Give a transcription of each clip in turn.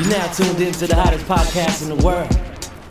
You're now tuned into the hottest podcast in the world,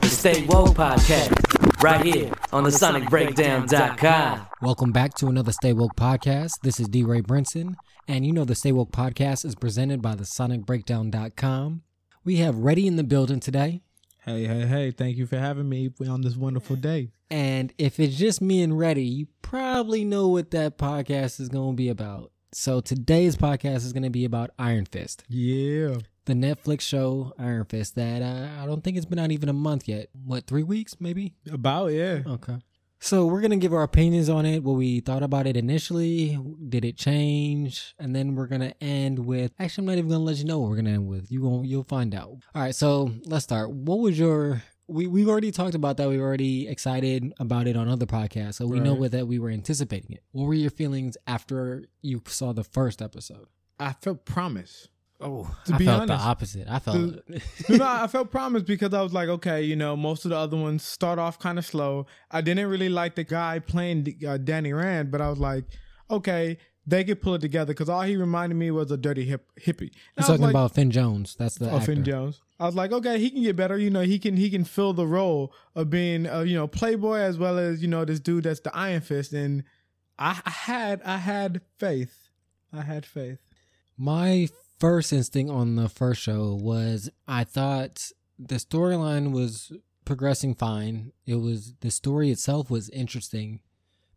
the Stay Woke Podcast, right here on the SonicBreakdown.com. Welcome back to another Stay Woke podcast. This is D. Ray Brinson, and you know the Stay Woke podcast is presented by the SonicBreakdown.com. We have Ready in the building today, Hey, hey, hey, thank you for having me on this wonderful day. and if it's just me and Ready, you probably know what that podcast is going to be about. So today's podcast is going to be about Iron Fist, Yeah. The Netflix show Iron Fist that uh, I don't think it's been out even a month yet. What, three weeks maybe? About, yeah. Okay. So we're gonna give our opinions on it, what we thought about it initially, did it change, and then we're gonna end with. Actually, I'm not even gonna let you know what we're gonna end with. You won't. You'll find out. All right. So let's start. What was your? We we've already talked about that. We were already excited about it on other podcasts, so we know Right. what that we were anticipating it. What were your feelings after you saw the first episode? I felt promise. Oh, To I be felt the opposite. I felt. No, no, I felt promise because I was like, okay, you know, most of the other ones start off kind of slow. I didn't really like the guy playing uh, Danny Rand, but I was like, okay, they could pull it together because all he reminded me was a dirty hip, hippie. And I'm I was talking like, about Finn Jones. That's the Oh, actor. Finn Jones. I was like, okay, he can get better. You know, he can he can fill the role of being, uh, you know, playboy as well as you know this dude that's the Iron Fist. And I, I had I had faith. I had faith. My first instinct on the first show was I thought the storyline was progressing fine. It was the story itself was interesting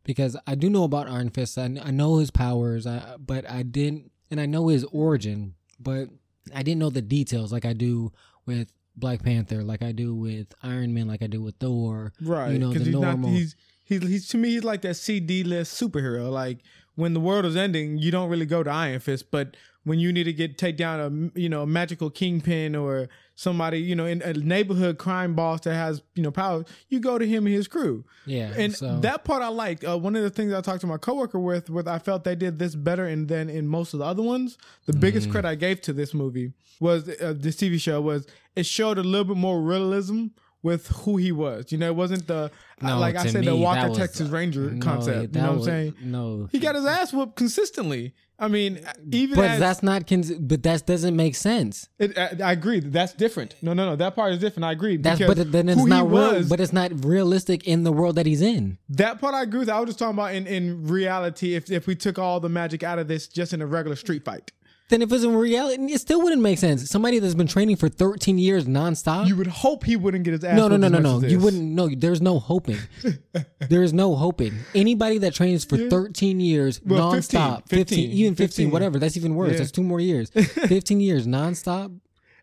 because I do know about Iron Fist. I, I know his powers, I, but I didn't, and I know his origin, but I didn't know the details like I do with Black Panther, like I do with Iron Man, like I do with Thor. Right. You know, the he's normal. not he's he's he's to me he's like that CD list superhero. Like when the world is ending, you don't really go to Iron Fist, but when you need to get take down a you know a magical kingpin or somebody you know in a neighborhood crime boss that has you know power, you go to him and his crew. yeah, and so, that part I like. Uh, one of the things I talked to my coworker with, with I felt they did this better and than in most of the other ones. The biggest Mm. credit I gave to this movie was uh, this TV show was it showed a little bit more realism with who he was. You know, it wasn't the No, like I said the Walker was- Texas Ranger no, concept. You know what I'm saying? No, He got his ass whooped consistently. I mean, even but as, that's not. Cons- but that doesn't make sense. it, I, I agree. That's different. No, no, no. That part is different. I agree. That's but then it's not real. But it's not realistic in the world that he's in. That part I agree with. I was just talking about in, in reality, if if we took all the magic out of this just in a regular street fight. Then if it's in reality, it still wouldn't make sense. Somebody that's been training for 13 years nonstop. You would hope he wouldn't get his ass no, no, no, no, no. You wouldn't. No, there's no hoping. there is no hoping. Anybody that trains for 13 years Well, nonstop, 15, 15, even 15, 15. whatever. That's even worse. Yeah. That's two more years. 15 years nonstop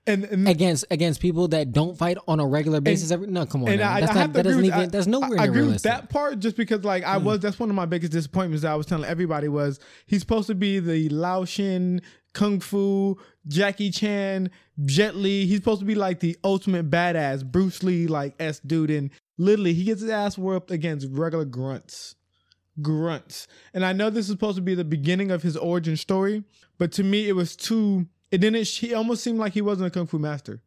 And, and, against against people that don't fight on a regular basis. every no, come on. and. I, that's I not. That agree doesn't with, even. I, that's nowhere I, I agree with that part just because like I was that's one of my biggest disappointments that I was telling everybody was he's supposed to be the Lao Shin Kung Fu Jackie Chan Jet Li. He's supposed to be like the ultimate badass Bruce Lee like S dude. And literally he gets his ass whooped against regular grunts. Grunts. And I know this is supposed to be the beginning of his origin story but to me it was too it didn't he almost seemed like he wasn't a kung fu master.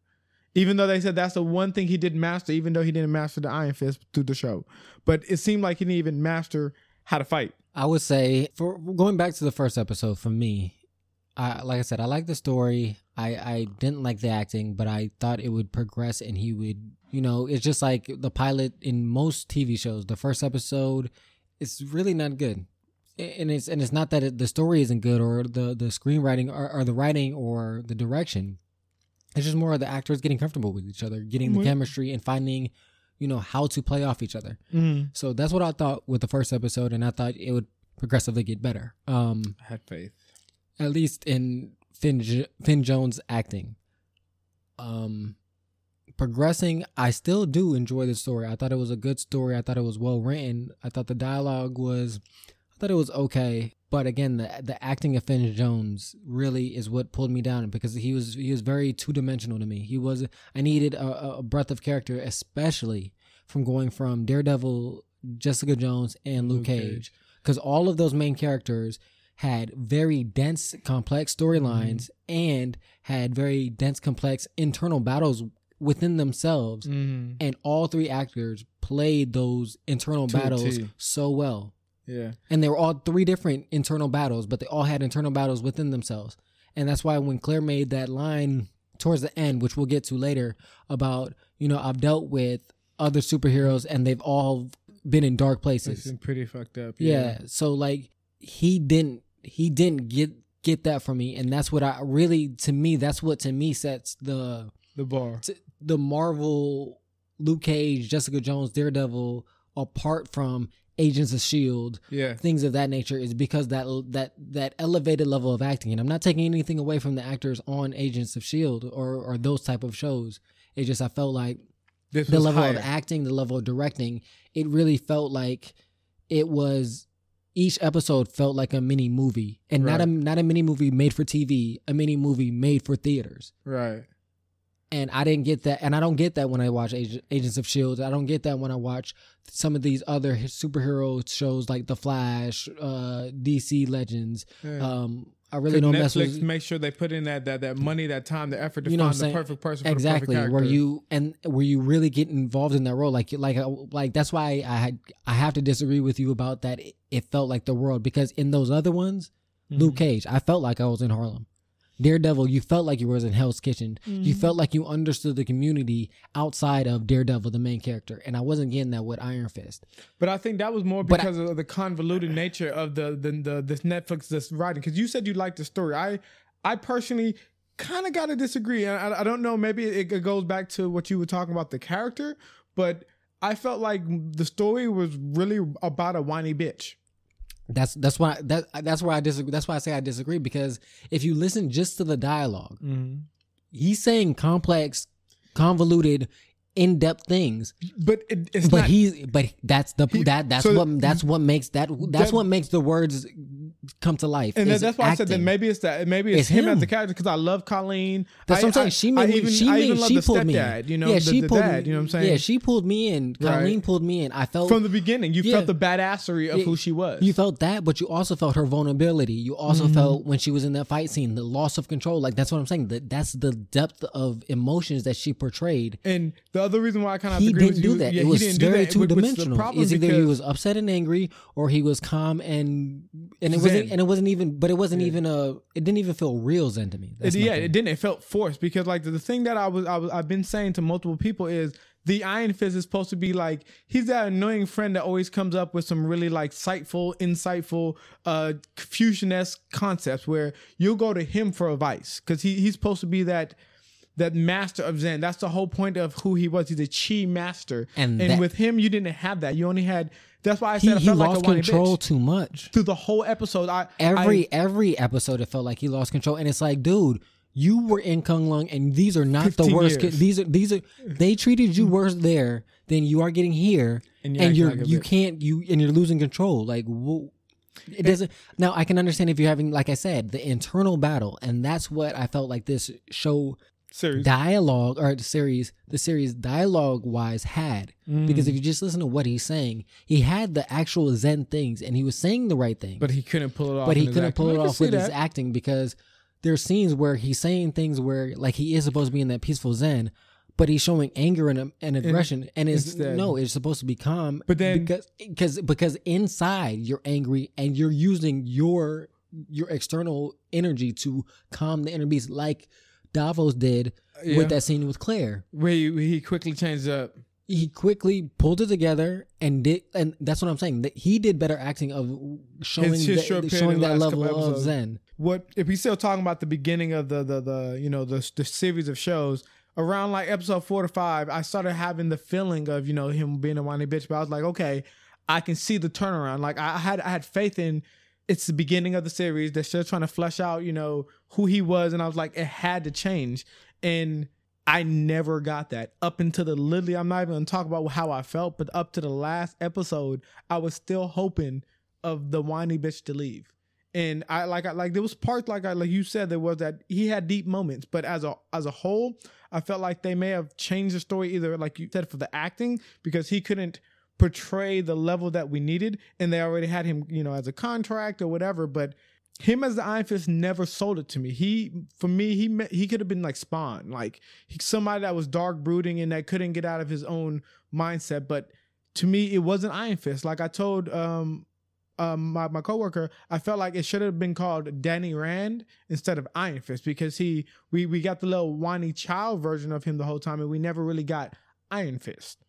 Even though they said that's the one thing he didn't master, even though he didn't master the Iron Fist through the show. But it seemed like he didn't even master how to fight. I would say for going back to the first episode for me, I like I said, I like the story. I I didn't like the acting, but I thought it would progress and he would, you know, it's just like the pilot in most TV shows. The first episode is really not good. And it's and it's not that it, the story isn't good or the the screenwriting or, or the writing or the direction. It's just more of the actors getting comfortable with each other, getting the Mhm. chemistry and finding, you know, how to play off each other. Mm. So that's what I thought with the first episode, and I thought it would progressively get better. Um, I had faith. At least in Finn Finn Jones acting. Um, progressing, I still do enjoy the story. I thought it was a good story. I thought it was well written. I thought the dialogue was, I thought it was okay. But again, the the acting of Finn Jones really is what pulled me down because he was he was very two dimensional to me. He was I needed a, a breadth of character, especially from going from Daredevil, Jessica Jones, and Luke, Luke Cage, Cage. because all of those main characters had very dense, complex storylines and had very dense, complex internal battles within themselves. Mm-hmm. And all three actors played those internal a battles T. so well. Yeah. And they were all three different internal battles, but they all had internal battles within themselves. And that's why when Claire made that line towards the end, which we'll get to later, about you know I've dealt with other superheroes and they've all been in dark It's places. been pretty fucked up. Yeah. So like he didn't he didn't get get that from me, and that's what I really to me that's what to me sets the the bar. t- the Marvel Luke Cage, Jessica Jones, Daredevil apart from Agents of Shield, Yeah. things of that nature is because that that that elevated level of acting. And I'm not taking anything away from the actors on Agents of Shield or or those type of shows. It just I felt like This the level higher. of acting, the level of directing, it really felt like it was each episode felt like a mini movie, and not a not a mini movie made for TV, a mini movie made for theaters. Right. And I didn't get that, and I don't get that when I watch Ag- Agents of Shield. I don't get that when I watch some of these other superhero shows like The Flash, uh, DC Legends. Yeah. Um, I really don't mess Netflix with make sure they put in that that that money, that time, the effort to You know find the perfect person for exactly the perfect where character. you and where you really get involved in that role. Like like uh, like that's why i had i have to disagree with you about that. It, it felt like the world because in those other ones Mm-hmm. luke cage i felt like i was in harlem daredevil you felt like you was in hell's kitchen Mm-hmm. you felt like you understood the community outside of daredevil the main character and i wasn't getting that with iron fist But I think that was more But I- because of the convoluted nature of the the, the this Netflix this writing. Because you said you liked the story. I I personally kind of got to disagree. And I, I don't know. Maybe it, it goes back to what you were talking about the character, but I felt like the story was really about a whiny bitch. That's that's why that that's where i disagree that's why i say i disagree because if you listen just to the dialogue mm-hmm. he's saying complex convoluted in-depth things But it, it's but not. he's but that's the He- that that's so- what that's what makes that that's That- what makes the words come to life and that's why I said that maybe it's that maybe it's, It's him, as the character because I love Colleen. That's I, what I'm saying. She made me. even, she made. even She pulled me. stepdad. You know, yeah, the, she the pulled. dad. You know what I'm saying? Yeah, she pulled me in. Colleen Right. pulled me in. I felt from the beginning. You Yeah. felt the badassery of Yeah, who she was. You felt that, but you also felt her vulnerability. You also Mm-hmm. felt when she was in that fight scene, the loss of control. Like that's what I'm saying. That that's the depth of emotions that she portrayed. and the other reason why I kind of He didn't do that. Yeah, it was very two is the dimensional. It's either he was upset and angry, or he was calm and and it wasn't and it wasn't even. But it wasn't even a. It didn't even feel real zen to me. It, yeah, it didn't. It felt forced because like the, the thing that I was, I was I've been saying to multiple people is the Iron Fist is supposed to be like he's that annoying friend that always comes up with some really like insightful, insightful, uh, Confucian esque concepts where you'll go to him for advice because he he's supposed to be that. That master of Zen. That's the whole point of who he was. He's a chi master, And and, that- with him, you didn't have that. You only had. That's why I He, said he felt like lost control bitch. too much. through the whole episode. I Every I, every episode, it felt like he lost control, and it's like, dude, you were in K'un-Lun, and these are not the worst. Ki- these are these are they treated you worse there than you are getting here, And and, you're you're like you bitch. can't you and you're losing control. Like, whoa. It doesn't. Now I can understand if you're having, like I said, the internal battle, and that's what I felt like this show serious. dialogue or the series the series dialogue wise had Mm. because if you just listen to what he's saying he had the actual zen things and he was saying the right thing but he couldn't pull it off. but he couldn't pull it off with his acting because there's scenes where he's saying things where like he is supposed to be in that peaceful zen but he's showing anger and, and aggression and it's instead. no it's supposed to be calm But then- because because because inside you're angry and you're using your your external energy to calm the inner beast like Davos did Yeah. with that scene with Claire where he, he quickly changed up. he quickly pulled it together and did and that's what I'm saying that he did better acting of showing that, showing that level of zen What if we still talking about the beginning of the the the you know the the series of shows around like episode four to five? I started having the feeling of you know him being a whiny bitch, but I was like, okay, I can see the turnaround. Like I had I had faith in. It's the beginning of the series. They're still trying to flesh out, you know, who he was, and I was like, it had to change, and I never got that up until the literally. I'm not even gonna talk about how I felt, but up to the last episode, I was still hoping of the whiny bitch to leave. And I like I like there was parts like I like you said there was that he had deep moments, but as a as a whole, I felt like they may have changed the story either like you said for the acting because he couldn't portray the level that we needed, and they already had him you know as a contract or whatever, but. Him as the Iron Fist never sold it to me. He, for me, he he could have been like Spawn, like he, somebody that was dark brooding and that couldn't get out of his own mindset. But to me, it wasn't Iron Fist. Like I told um um, my my coworker, I felt like it should have been called Danny Rand instead of Iron Fist because he we we got the little whiny child version of him the whole time, and we never really got Iron Fist.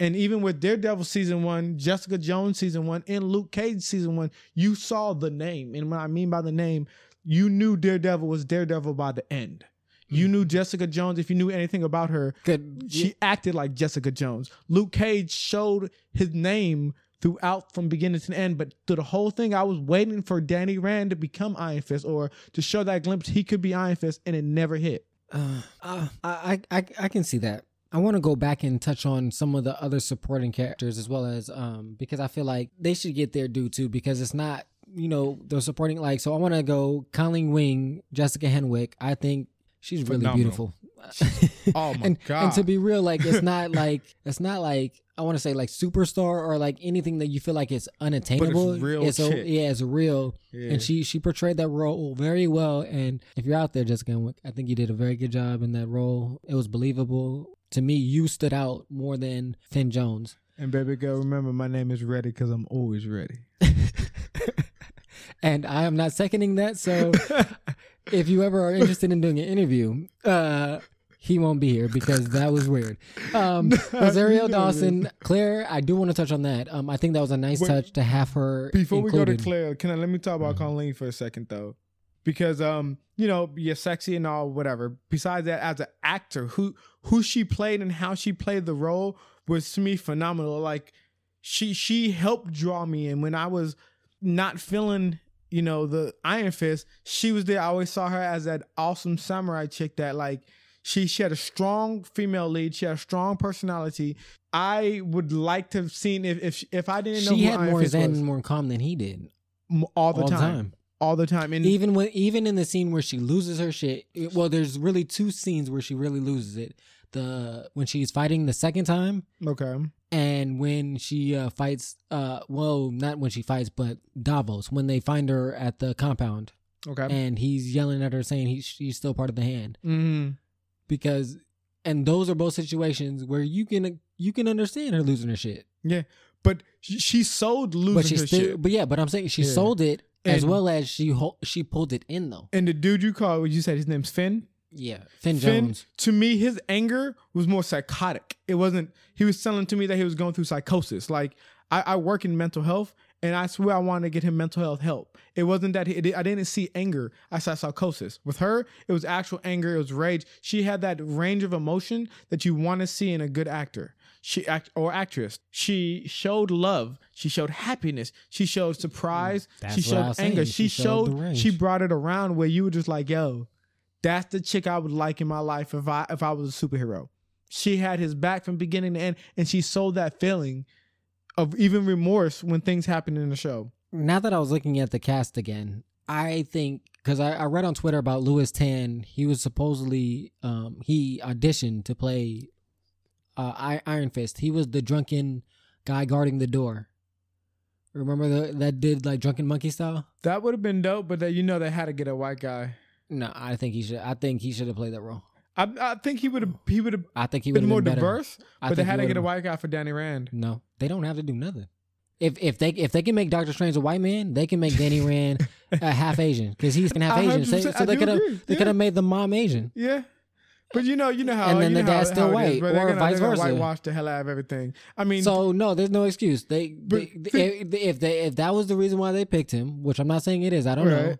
And even with Daredevil season one, Jessica Jones season one, and Luke Cage season one, you saw the name. And what I mean by the name, you knew Daredevil was Daredevil by the end. You knew Jessica Jones. If you knew anything about her, Good. she acted like Jessica Jones. Luke Cage showed his name throughout from beginning to end, but through the whole thing, I was waiting for Danny Rand to become Iron Fist or to show that glimpse he could be Iron Fist, and it never hit. Uh, uh, I, I I can see that. I want to go back and touch on some of the other supporting characters as well as um because I feel like they should get their due too because it's not you know they're supporting like so I want to go Colleen Wing, Jessica Henwick. I think she's really beautiful. Oh my and god! and to be real, like it's not like it's not like I want to say like superstar or like anything that you feel like it's unattainable. real It's a, yeah, it's real. Yeah. And she she portrayed that role very well. And if you're out there, Jessica, Henwick, I think you did a very good job in that role. It was believable. To me, you stood out more than Finn Jones. and baby girl, remember my name is Ready because I'm always ready. And I am not seconding that. So if you ever are interested in doing an interview, uh, he won't be here because that was weird. Um, Rosario Dawson. Claire, I do want to touch on that. Um, I think that was a nice Wait, touch to have her. Before we go to. Claire, can I let me talk about Mhm. Colleen for a second though? Because um, you know, you're sexy and all, whatever. Besides that, as an actor, who who she played and how she played the role was to me phenomenal. Like she she helped draw me in when I was not feeling, you know, the Iron Fist, she was there. I always saw her as that awesome samurai chick that like she she had a strong female lead. She had a strong personality. I would like to have seen if if if I didn't know She had Iron more zen more calm than he did all the all time, the time. All the time. And Even when even in the scene where she loses her shit. it- well, there's really two scenes where she really loses it. The when she's fighting the second time okay, and when she uh, fights uh well not when she fights but davos when they find her at the compound okay, and he's yelling at her saying he, she's still part of the hand mm because and those are both situations where you can you can understand her losing her shit Yeah, but she, she sold losing but she her still shit. but yeah but i'm saying she Yeah. sold it as well as she ho- she pulled it in though And the dude you called, what you said his name's Finn. yeah finn, Finn, jones to me, his anger was more psychotic. It wasn't. He was telling to me that he was going through psychosis. Like I, I work in mental health, and I swear I wanted to get him mental health help. It wasn't that he, it- I didn't see anger. I saw psychosis. With her, it was actual anger. It was rage. She had that range of emotion that you want to see in a good actor. She act or actress. She showed love. She showed happiness. She showed surprise. That's she showed anger. She, She showed showed. She brought it around where you were just like, yo, that's the chick I would like in my life if I if I was a superhero. She had his back from beginning to end, and she sold that feeling of even remorse when things happen in the show. now that I was looking at the cast again, I think because I, I read on Twitter about Lewis Tan, he was supposedly um, he auditioned to play uh, Iron Fist. He was the drunken guy guarding the door. Remember the, that did like drunken monkey style? That would have been dope, but that you know they had to get a white guy. No, I think he should. I think he should have played that role. I, I think he would have he would have I think he would been have more been diverse, I but they had to get a white guy for Danny Rand. No, they don't have to do nothing. If if they if they can make Doctor Strange a white man, they can make Danny Rand a half Asian because he's half Asian. So, so they could have they Yeah. could have made the mom Asian. Yeah. But you know, you know how And then the know how- dad's still how it is, white. They're or gonna- vice they're versa. Whitewash the hell out of everything. I mean, So no, there's no excuse. They, they if, if they if that was the reason why they picked him, which I'm not saying it is, I don't know.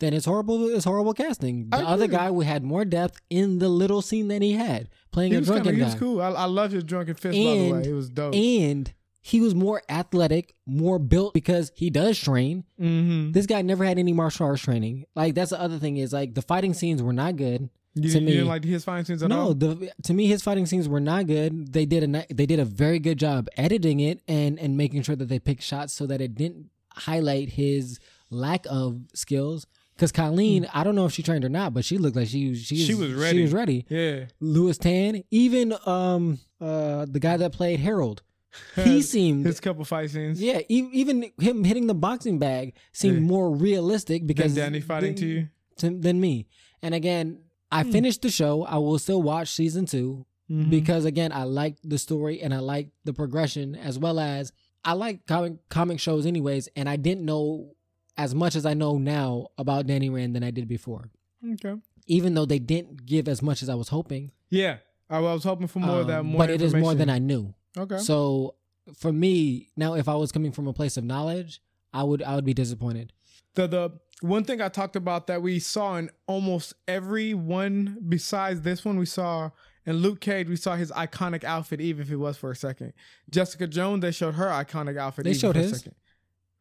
Then it's horrible. It's horrible casting. The I other agree. guy we had more depth in the little scene that he had playing he a drunken he guy, was cool. I, I love his drunken fist. by the way, it was dope. and he was more athletic, more built because he does train. mm-hmm. This guy never had any martial arts training. Like that's the other thing is like the fighting scenes were not good. You, to you me- didn't like his fine scenes at No, all. the, to me his fighting scenes were not good. They did a they did a very good job editing it and and making sure that they picked shots so that it didn't highlight his lack of skills. Because Colleen, I don't know if she trained or not, but she looked like she she. She was ready. She was ready. Yeah, Lewis Tan, even um uh the guy that played Harold, he seemed his couple fight scenes. yeah e- even him hitting the boxing bag seemed Yeah. more realistic because Than Danny fighting than, to you. to- than me. And again, I Hmm. finished the show. I will still watch season 2 Mhm. because again, I liked the story and I liked the progression as well as I like comic comic shows anyways, and I didn't know as much as I know now about Danny Rand than I did before. Okay. Even though they didn't give as much as I was hoping. Yeah, I was hoping for more of that. Um, More, but it is more than. I knew. Okay. So for me, now if I was coming from a place of knowledge, I would I would be disappointed. the the one thing I talked about that we saw in almost every one besides this one we saw in Luke Cage we saw his iconic outfit even if it was for a second. Jessica Jones they showed her iconic outfit. They even showed for a his? second.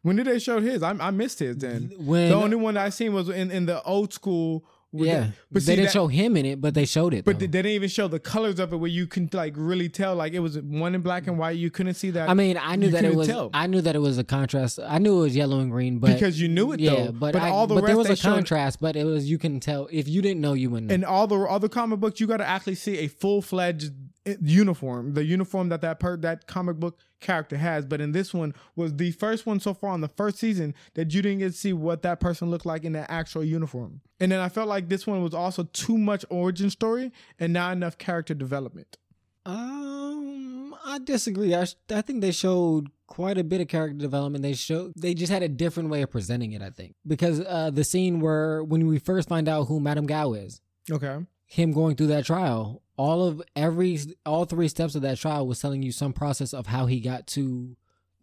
When did they show his? I, I missed his then. When the only one I seen was in, in the old school. Yeah, the- but they see didn't that- show him in it, but they showed it. But though. they didn't even show the colors of it where you can like really tell like it was one in black and white. You couldn't see that. I mean, I knew that it was. tell. I knew that it was a contrast. I knew it was yellow and green, but because you knew it yeah, though. but, I, all the but there was a showed- contrast. But it was you can tell if you didn't know you wouldn't. Know. in all the other comic books, you got to actually see a full fledged uniform, the uniform that that per that comic book character has. But in this one was the first one so far on the first season that you didn't get to see what that person looked like in that actual uniform. And then I felt like this one was also too much origin story and not enough character development. Um, I disagree. I sh- I think they showed quite a bit of character development. They showed they just had a different way of presenting it. I think because uh, the scene where when we first find out who Madame Gao is, Okay. Him going through that trial, all of every all three steps of that trial was telling you some process of how he got to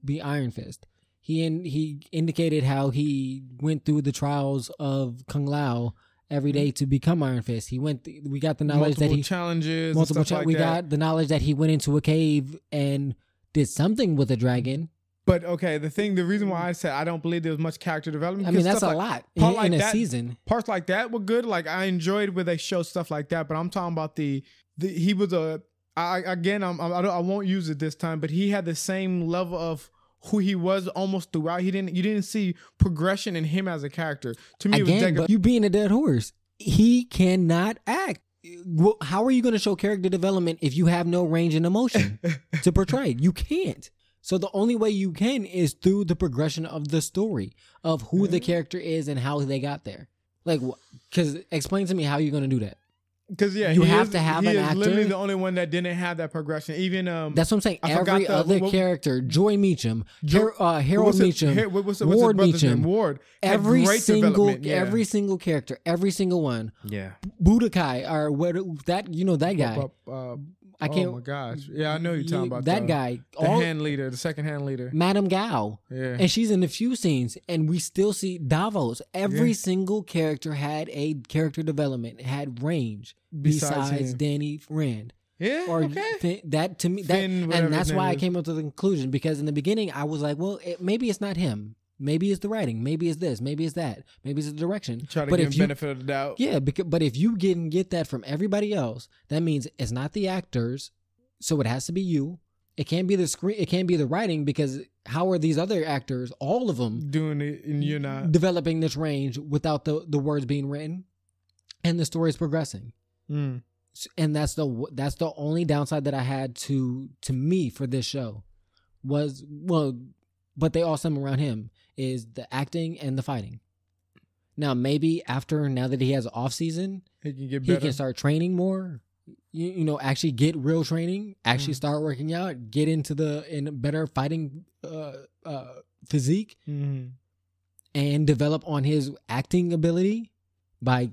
be Iron Fist. He in, he indicated how he went through the trials of Kung Lao every mm-hmm. day to become Iron Fist. He went. Th- we got the knowledge multiple that he challenges, multiple. and stuff cha- like we that. got the knowledge that he went into a cave and did something with a dragon. But okay, the thing, the reason why I said I don't believe there was much character development. I mean, that's a like- lot part in, like in a that- season. parts like that were good. Like I enjoyed where they show stuff like that. But I'm talking about the, the he was a. I again, I'm, I don't, I won't use it this time. But he had the same level of who he was almost throughout. He didn't. You didn't see progression in him as a character. To me, it was Again, Jacob. but you being a dead horse, he cannot act. Well, How are you going to show character development if you have no range and emotion to portray? You can't. So the only way you can is through the progression of the story of who the character is and how they got there. Like, because explain to me how you're going to do that. Because yeah, you have is- to have he an is literally actor. the only one that didn't have that progression. Even um, That's what I'm saying. I Every the- other what- character, Joy Meachum, Jo- Har- uh, Harold Meachum, what's, the- what's Ward Meachum? Ward. every single yeah. every single character, every single one. yeah. Budokai or what that you know that guy. Uh, uh, I oh can't. Oh my gosh! Yeah, I know you're talking about that the- guy. the all, hand leader, the second hand leader. Madame Gao, Yeah, and she's in a few scenes, and we still see Davos. Every Yeah. single character had a character development, had range. Besides Besides. Danny Rand, yeah. or okay. Finn- that to me, that, Finn, and that's why name I came up to the conclusion because in the beginning I was like, well, it, maybe it's not him. Maybe it's the writing. Maybe it's this. Maybe it's that. Maybe it's the direction. Try to but give if him you benefit of the doubt. Yeah, because but if you get get that from everybody else, that means it's not the actors, so it has to be you. It can't be the screen. It can't be the writing because how are these other actors, all of them, Doing it, and you're not. developing this range without the the words being written, and the story is progressing. Mm. And that's the that's the only downside that I had to to me for this show was well, but they all stem around him is the acting and the fighting. Now maybe after now that he has off season, He can get better. he can start training more you, you know actually get real training actually Mm. start working out get into the in better fighting uh, uh physique Mhm. and develop on his acting ability by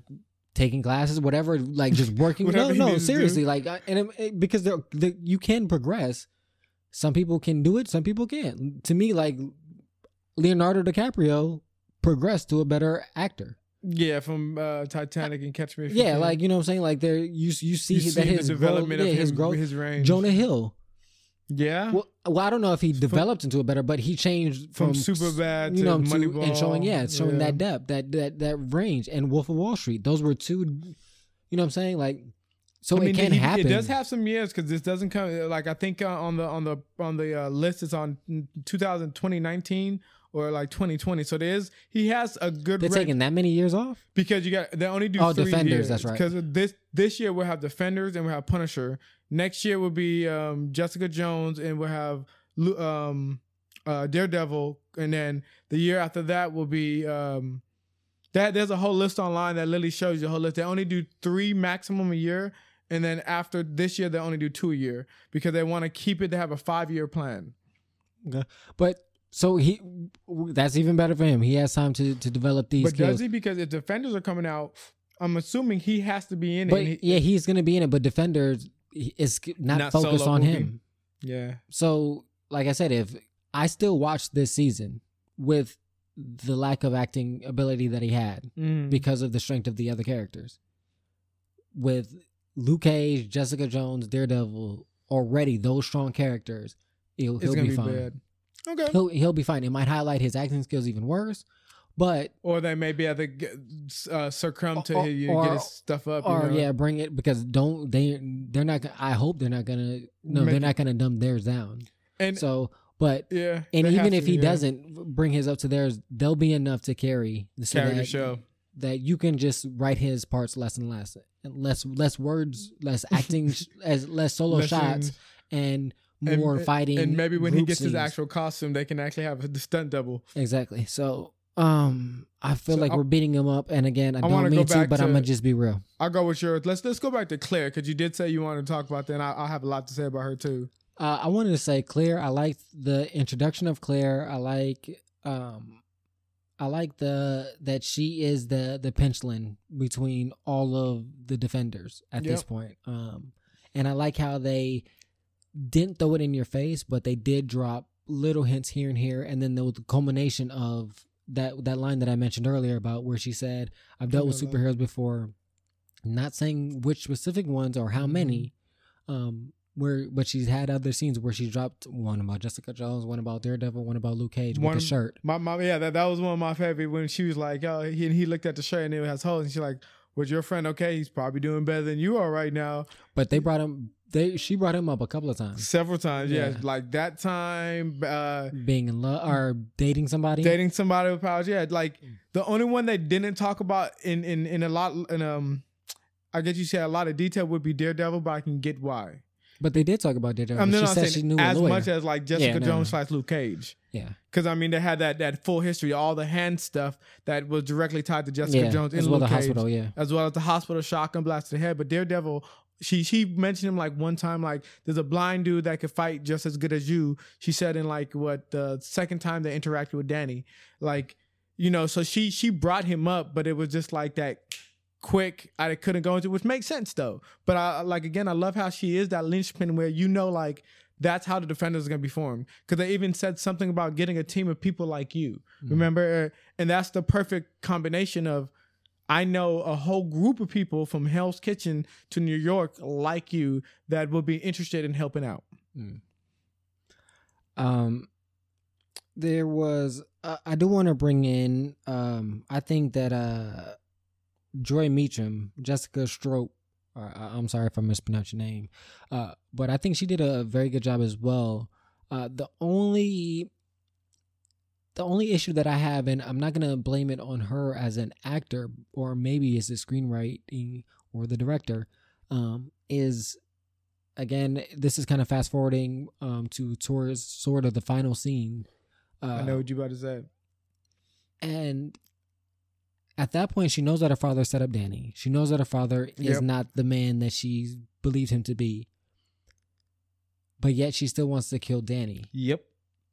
taking classes whatever like just working no no seriously like and it, it- because they're, you can progress some people can do it some people can't to me like leonardo dicaprio progressed to a better actor Yeah, from uh, Titanic and Catch Me If You yeah Can. like you know what i'm saying like there you you see you that see his the development growth, of yeah, his him, growth his range. Jonah Hill. Yeah, Well, well, I don't know if he developed into a better, but he changed from, from, Superbad you know, to, Moneyball and showing yeah, it's showing that depth, that that that range, and Wolf of Wall Street. Those were two. You know what I'm saying? Like, so it can he- happen. It does have some years because this doesn't come like I think uh, on the on the on the uh, list it's on 2000 2019 or like 2020. So there's he has a good They're taking that many years off. because you got they only do Oh, three Defenders, years. that's right. Because this this year we'll have Defenders and we'll have Punisher. Next year will be um, Jessica Jones and we'll have um, uh, Daredevil, and then the year after that will be um, that. There's a whole list online that literally shows you a whole list. They only do three maximum a year, and then after this year they only do two a year because they want to keep it to have a five year plan. Okay. But so he that's even better for him. He has time to to develop these But skills. does he? Because if defenders are coming out, I'm assuming he has to be in but it. he- yeah, he's gonna be in it. But defenders is not, Not focused solo on movie? him. yeah. So, like I said, if I still watched this season with the lack of acting ability that he had Mm. because of the strength of the other characters, with Luke Cage, Jessica Jones, Daredevil, already those strong characters, he'll, it's he'll gonna be, be, fine. bad. Okay. He'll he'll be fine. It might highlight his acting skills even worse, but Or they maybe have to get, uh, succumb to Or- his, or- get his stuff up. you or know? yeah, bring it because don't they they're not. gonna- I hope they're not gonna. No, Make they're not gonna dumb theirs down. and So, but yeah, and even if to, he yeah, doesn't bring his up to theirs, they'll be enough to carry so carry the that- show. That you can just write his parts less and less, and less less words, less acting, as less solo Less shots, And- more and- fighting. And maybe when he gets his actual costume, they can actually have the stunt double. exactly. So, um, I feel So like I- we're beating him up, and again, I, I don't mean to, but I'm gonna just be real. I'll go with yours. Let's let's go back to Claire because you did say you wanted to talk about that. And I, I'll have a lot to say about her too. Uh, I wanted to say Claire. I like the introduction of Claire. I like um, I like the that she is the the pinchling between all of the defenders at this point. Um, and I like how they didn't throw it in your face, but they did drop little hints here and here, and then there was the culmination of that that line that I mentioned earlier about where she said, "I've dealt with superheroes before." Not saying which specific ones or how many, um, where but she's had other scenes where she dropped one about Jessica Jones, one about Daredevil, one about Luke Cage One- with the shirt. My my yeah, that, that was one of my favorite when she was like, oh, he he looked at the shirt and it has holes, and she's like, "Was your friend okay? He's probably doing better than you are right now." But they brought him. They she brought him up a couple of times, Several times, yeah, Yeah. like that time. uh being in love or dating somebody. dating somebody with powers. Yeah, like the only one they didn't talk about in in in a lot in um, I guess you say a lot of detail would be Daredevil, but I can get why. But they did talk about Daredevil. I'm she not said saying she knew as much as like Jessica Yeah, no. Jones slash Luke Cage. yeah, Because I mean, they had that that full history, all the hand stuff that was directly tied to Jessica yeah, Jones in well Luke the Cage, hospital. Yeah, as well as the hospital shotgun blast to the head. But Daredevil, she she mentioned him like one time, like there's a blind dude that could fight just as good as you. She said in like what the second time they interacted with Danny, like you know, so she she brought him up, but it was just like that quick I couldn't go into, which makes sense though. But I like again, I love how she is that linchpin where you know like that's how the defenders are gonna be formed. Because they even said something about getting a team of people like you. Remember, Uh, and that's the perfect combination of. I know a whole group of people from Hell's Kitchen to New York like you that will be interested in helping out. um, there was. Uh, I do want to bring in. Um, I think that uh, Joy Meachum, Jessica Stroup. Uh, I- I'm sorry if I mispronounced your name, uh, but I think she did a very good job as well. Uh, the only the only issue that I have, and I'm not gonna blame it on her as an actor, or maybe it's the screenwriting or the director, um, is again this is kind of fast forwarding um, to towards sort of the final scene. Uh, I know what you about to say. and at that point, she knows that her father set up Danny. She knows that her father is Yep. not the man that she believed him to be. But yet she still wants to kill Danny, Yep.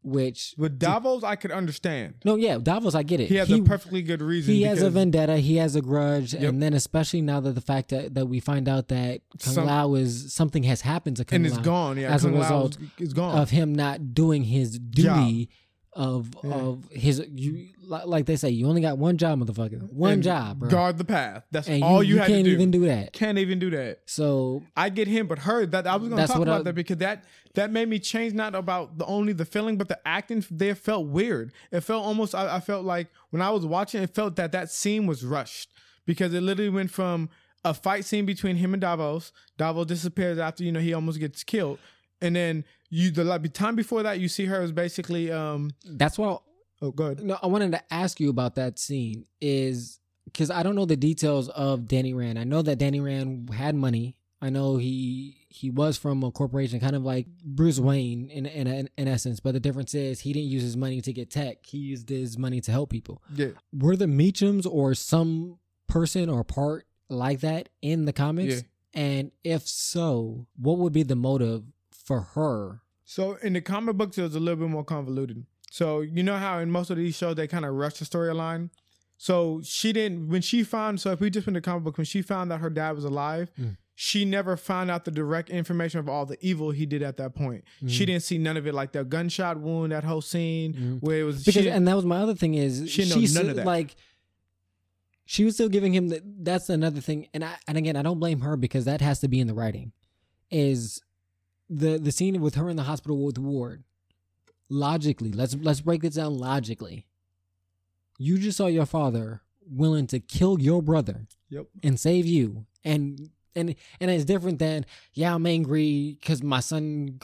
Which With Davos, I could understand. no, yeah, Davos, I get it. He has a perfectly good reason. he has a vendetta. He has a grudge, Yep. and then especially now that the fact that, that we find out that Kung Some- Lao is something has happened to Kung and it's Lao gone. Yeah, as a Kung Lao result is gone. of him not doing his duty of Yeah. of his you like they say you only got one job, motherfucker, one And job, bro. Guard the path. That's and all you, you, had can't to do. even do that. Can't even do that. So I get him, but her that I was going to talk about I- that because that that made me change not about the only the feeling, but the acting there felt weird. It felt almost. I, I felt like when I was watching, it felt that that scene was rushed because it literally went from a fight scene between him and Davos. Davos disappears after you know he almost gets killed, and then you the like, time before that you see her is basically um that's what oh good no, I wanted to ask you about that scene is because I don't know the details of Danny Rand. I know that Danny Rand had money. I know he he was from a corporation, kind of like Bruce Wayne in in in, in essence. But the difference is he didn't use his money to get tech. He used his money to help people. yeah Were the Meachums or some person or part like that in the comics? Yeah. And if so, what would be the motive for her So in the comic books, it was a little bit more convoluted. So you know how in most of these shows they kind of rush the storyline. So she didn't when she found. So if we just went to comic book when she found that her dad was alive, Mm. she never found out the direct information of all the evil he did at that point. Mm. She didn't see none of it, like the gunshot wound, that whole scene Mhm. where it was. because she, and that was my other thing is she didn't know she's none of that. like she was still giving him the, that's another thing and I and again I don't blame her because that has to be in the writing is the the scene with her in the hospital with Ward. Logically let's let's break this down logically. You just saw your father willing to kill your brother Yep. and save you. And and and it's different than yeah i'm angry because my son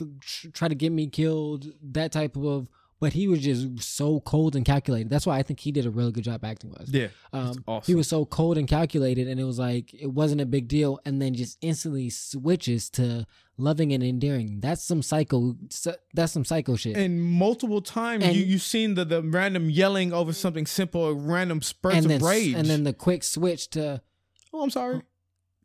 tried to get me killed that type of but he was just so cold and calculated that's why i think he did a really good job acting was yeah, um, awesome. he was so cold and calculated and it was like it wasn't a big deal and then just instantly switches to loving and endearing that's some psycho that's some psycho shit and multiple times And- you you seen the the random yelling over something simple, random spurts of then rage, and then the quick switch to oh, I'm sorry.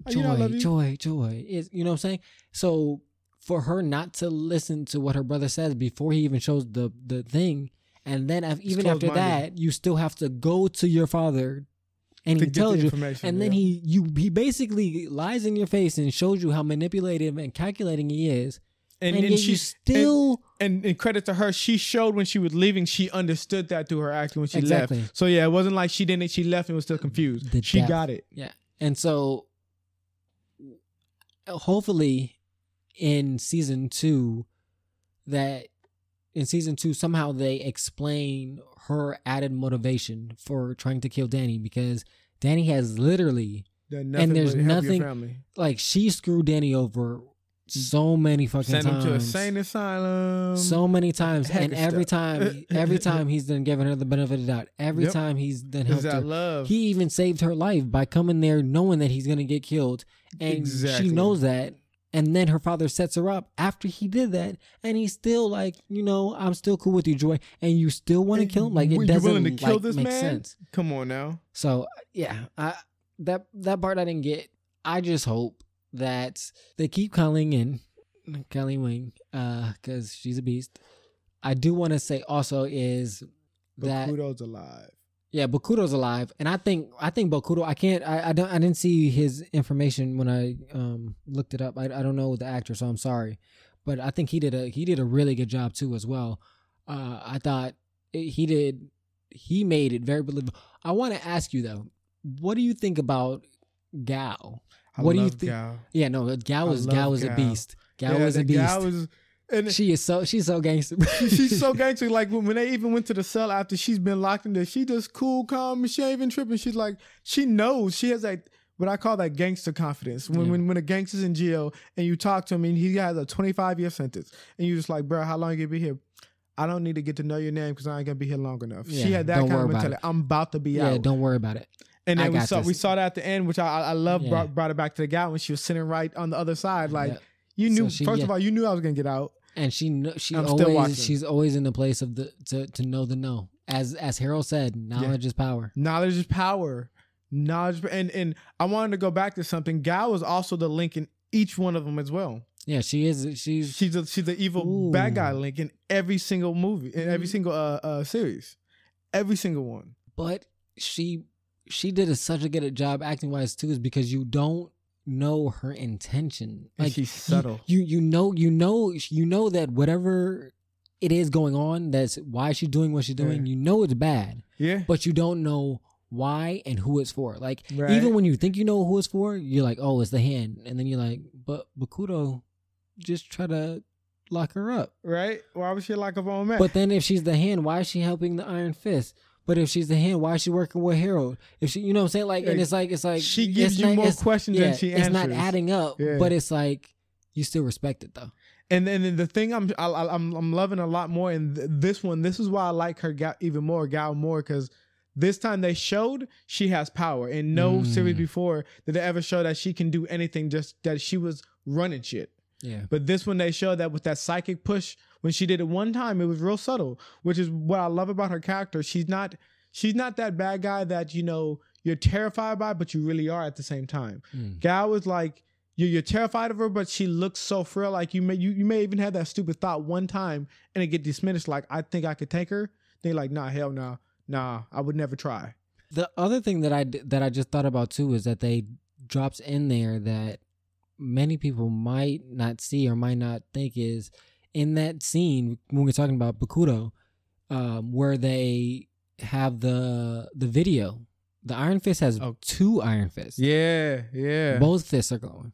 joy, you know I love you. joy, joy. Is you know what I'm saying? So for her not to listen to what her brother says before he even shows the the thing, and then af- even after that, you still have to go to your father, and he tells you, and then yeah. he you he basically lies in your face and shows you how manipulative and calculating he is, and, and, and she still and, and credit to her, she showed when she was leaving, she understood that through her acting when she Exactly. left. So yeah, it wasn't like she didn't. She left and was still confused. The she depth. got it. Yeah. And so hopefully in season 2 that in season 2 somehow they explain her added motivation for trying to kill Danny because Danny has literally nothing there's but help your nothing- like she screwed Danny over so many fucking Send him times. to a sane asylum. so many times heck and every stuff. time every time he's done given her the benefit of the doubt every Yep. time he's done helped her love? he even saved her life by coming there knowing that he's gonna get killed, and Exactly. she knows that. And then her father sets her up after he did that, and he's still like, you know, I'm still cool with you, Joy, and you still want to kill him. Like it doesn't willing to kill like, this make man? sense. Come on now. So yeah, I that that part I didn't get. I just hope that they keep calling in Kelly Wing, uh, because she's a beast. I do want to say also is But that Kudo's alive. Yeah, Bakuto's alive, and I think I think Bakuto. I can't. I, I don't. I didn't see his information when I um looked it up. I, I don't know the actor, so I'm sorry, but I think he did a he did a really good job too as well. Uh, I thought it, he did. He made it very believable. I want to ask you though, what do you think about Gao? I What do you think-. Yeah, no, Gao is love Gao is a beast. Gao Yeah, is a beast. Gao is- and she is so she's so gangster. she's so gangster. Like when, when they even went to the cell after she's been locked in there, she just cool, calm, she ain't even tripping. She's like, she knows she has that what I call that gangster confidence. When Yeah. when, when a gangster's in jail and you talk to him and he has a 25 year sentence and you just like, bro, how long you gonna be here? I don't need to get to know your name because I ain't gonna be here long enough. she had that kind of mentality. I'm about to be yeah, out. Yeah, don't worry about it. And I then we saw this. we saw that at the end, which I I, I love Yeah. brought, brought it back to the guy when she was sitting right on the other side. Like Yeah. you knew So she- first yeah. of all, you knew I was gonna get out. And she she I'm still watching. always she's always in the place of the to to know the know. As as Harold said, knowledge is power. Knowledge is power. Knowledge and and I wanted to go back to something. Gao was also the link in each one of them as well. Yeah, she is. She's She's a, she's the evil Ooh. bad guy link in every single movie, in every Mhm. single uh, uh series, every single one. but she she did a, such a good job acting wise too, is because you don't know her intention. And Like she's subtle. You, you know you know you know that whatever it is going on, that's why she's doing what she's doing. Yeah. You know it's bad, Yeah, but you don't know why and who it's for. Like Right. even when you think you know who it's for, you're like, oh, it's the hand, and then you're like, but Bakuto just try to lock her up. right. Why would she like a own man? But then if she's the hand, why is she helping the Iron Fist? But if she's the hand, why is she working with Harold? If she, you know what I'm saying, like, and it's like it's like she gives you not- more questions yeah, than she answers. it's not adding up, Yeah. but it's like you still respect it though. And then the thing I'm I, I- I'm I'm loving a lot more in th- this one. This is why I like her Gao, even more, Gao more, because this time they showed she has power. In no Mm. series before did they ever show that she can do anything. Just that she was running shit. Yeah, But this one they showed that with that psychic push when she did it one time, it was real subtle, which is what I love about her character. She's not she's not that bad guy that you know you're terrified by, but you really are at the same time. Mm. Gao was like, you're, you're terrified of her, but she looks so frail. Like you may you, you may even have that stupid thought one time and it get dismissed. Like I think I could take her. They like nah hell no nah I would never try. The other thing that I that I just thought about too is that they drops in there that many people might not see or might not think is in that scene when we're talking about Bakuto, um, where they have the the video. The Iron Fist has Oh. two Iron Fists. Yeah, yeah. Both fists are glowing.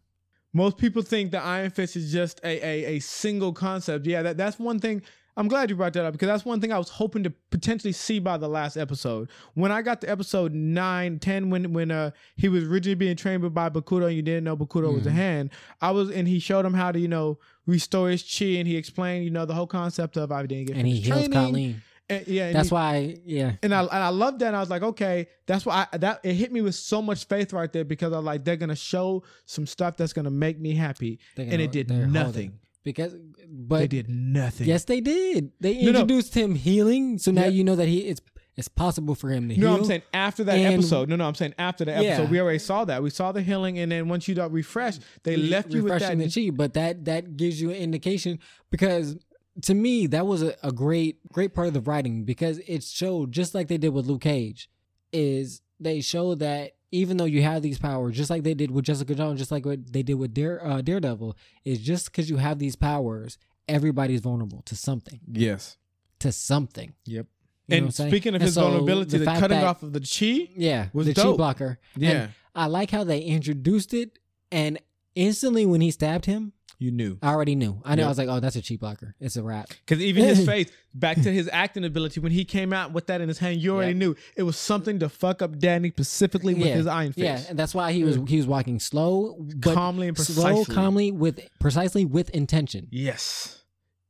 Most people think the Iron Fist is just a, a, a single concept. Yeah, that, that's one thing. I'm glad you brought that up because that's one thing I was hoping to potentially see by the last episode. When I got to episode 9, 10, when when uh he was originally being trained by Bakuto and you didn't know Bakuto was a Mhm. hand, I was and he showed him how to, you know, restore his chi and he explained, you know, the whole concept of I didn't get it. And he heals training. Colleen. And, yeah, That's he- why, yeah. and I and I loved that. And I was like, okay, that's why I, that it hit me with so much faith right there because I was like, they're gonna show some stuff that's gonna make me happy, they're and it did they're holding. nothing. Because, but they did nothing. yes, they did. They No, no. introduced him healing, so now Yeah. you know that he it's it's possible for him to No, heal. No, I'm saying after that And- episode. No, no, I'm saying after the episode. Yeah. We already saw that. We saw the healing, and then once you got refreshed, they left you with that. the chi, but that that gives you an indication because to me that was a, a great great part of the writing because it showed just like they did with Luke Cage, is they show that even though you have these powers, just like they did with Jessica Jones, just like what they did with Dare, uh, Daredevil, is just because you have these powers, everybody's vulnerable to something, Yes. to something. Yep. You know what I'm and speaking of And his so vulnerability, the, fact cutting that- off of the chi. yeah, was the chi dope. blocker. Yeah, And I like how they introduced it, and instantly when he stabbed him, you knew. I already knew. I know. Yep. I was like, oh, that's a chi blocker. It's a wrap. Because even his face, back to his acting ability, when he came out with that in his hand, you already Yep. knew it was something to fuck up Danny specifically with Yeah. his iron fist. Yeah, and that's why he was he was walking slow, but Calmly and precisely. slow, calmly with precisely with intention. Yes.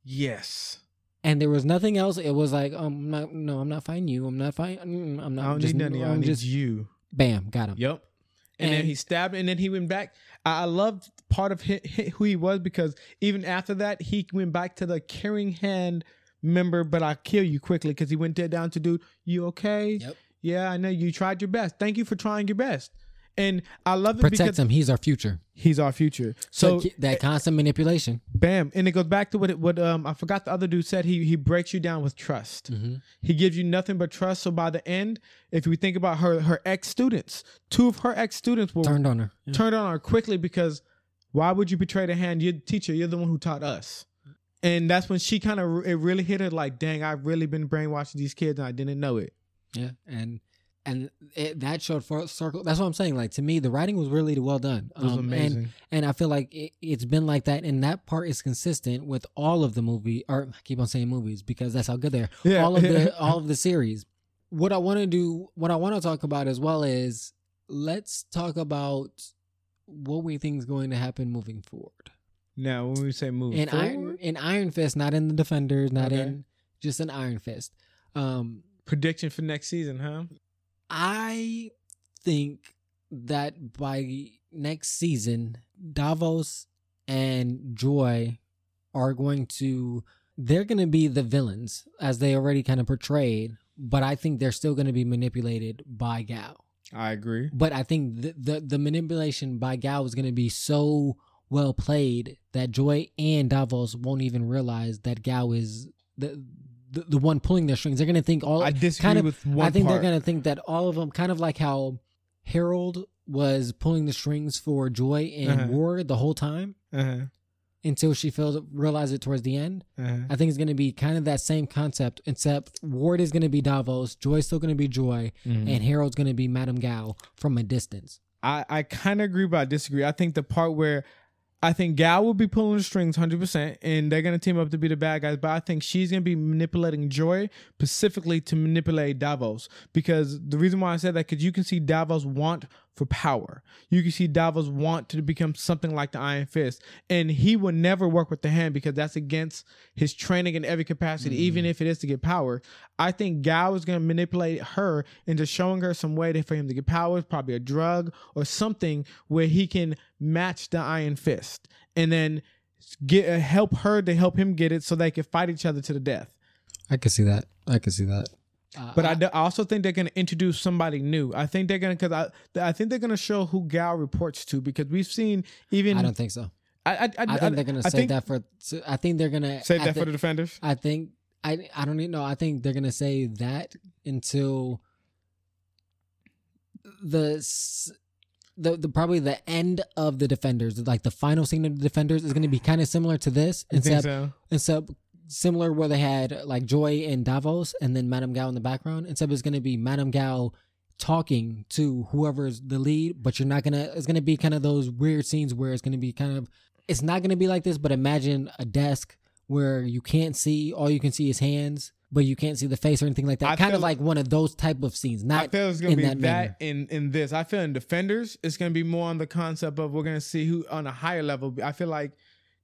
Yes. And there was nothing else. It was like, um, I'm not, no, I'm not fighting you. I'm not fighting. mm, I'm I not. don't just, need none of y'all. I I'm need just you. bam, got him. Yep. And, then he stabbed, and then he went back. I, I loved part of hi hi- who he was because even after that, he went back to the caring hand member, but I kill you quickly because he went there down to dude, you okay? Yep. Yeah, I know you tried your best. Thank you for trying your best. And I love it Protect because him. He's our future. he's our future. So, So, that constant manipulation. bam, and it goes back to what it, what um I forgot the other dude said. He he breaks you down with trust. Mm-hmm. He gives you nothing but trust. So by the end, if we think about her her ex students, two of her ex students were Turned on her. Yeah. turned on her quickly because why would you betray the hand? You're the teacher. You're the one who taught us. And that's when she kind of it really hit her like, dang, I've really been brainwashing these kids and I didn't know it. Yeah, and and it, that showed for circle. That's what I'm saying. Like to me, the writing was really well done. It was Um, amazing. And, and I feel like it, it's been like that, and that part is consistent with all of the movie. Or I keep on saying movies because that's how good they are. Yeah. All of the all of the series. What I want to do, what I want to talk about as well is let's talk about what we think is going to happen moving forward. now, when we say move in forward, Iron in Iron Fist, not in the Defenders, not Okay. in just an Iron Fist. Um, prediction for next season, huh? I think that by next season, Davos and Joy are going to they're going to be the villains as they already kind of portrayed, but I think they're still going to be manipulated by Gao. I agree. But I think the the, the manipulation by Gao is going to be so well played that Joy and Davos won't even realize that Gao is the the, the one pulling their strings. They're going to think all I disagree kind of with one I think part. they're gonna think that all of them, kind of like how Harold was pulling the strings for Joy and Uh-huh. Ward the whole time Uh-huh. until she feels realized it towards the end. Uh-huh. I think it's gonna be kind of that same concept, except Ward is gonna be Davos, Joy's still gonna be Joy, Mm-hmm. and Harold's gonna be Madame Gao from a distance. I, I kind of agree, but I disagree. I think the part where I think Gao will be pulling the strings 100%, and they're going to team up to be the bad guys, but I think she's going to be manipulating Joy specifically to manipulate Davos. Because the reason why I said that, because you can see Davos want for power. You can see Davos want to become something like the Iron Fist, and he will never work with the hand because that's against his training in every capacity, even if it is to get power. I think Gao is going to manipulate her into showing her some way to, for him to get power, probably a drug or something where he can match the Iron Fist, and then get uh, help her to help him get it so they can fight each other to the death. I can see that. I can see that. Uh, But I, do- I also think they're going to introduce somebody new. I think they're going to because I I think they're going to show who Gao reports to because we've seen even I don't think so. I I, I, I think they're gonna I save that for. I think they're gonna save that the- for the defenders. I think I I don't even know. I think they're gonna say that until the the the probably the end of the defenders, like the final scene of the defenders, is gonna be kind of similar to this, You think except so? except similar where they had like Joy and Davos, and then Madame Gao in the background. Except it's gonna be Madame Gao talking to whoever's the lead, but you're not gonna. It's gonna be kind of those weird scenes where it's gonna be kind of. It's not gonna be like this, but imagine a desk where you can't see, all you can see is hands, but you can't see the face or anything like that. I kind of like one of those type of scenes. Not I feel it's gonna be that that, in in this. I feel in defenders, it's gonna be more on the concept of we're gonna see who on a higher level. I feel like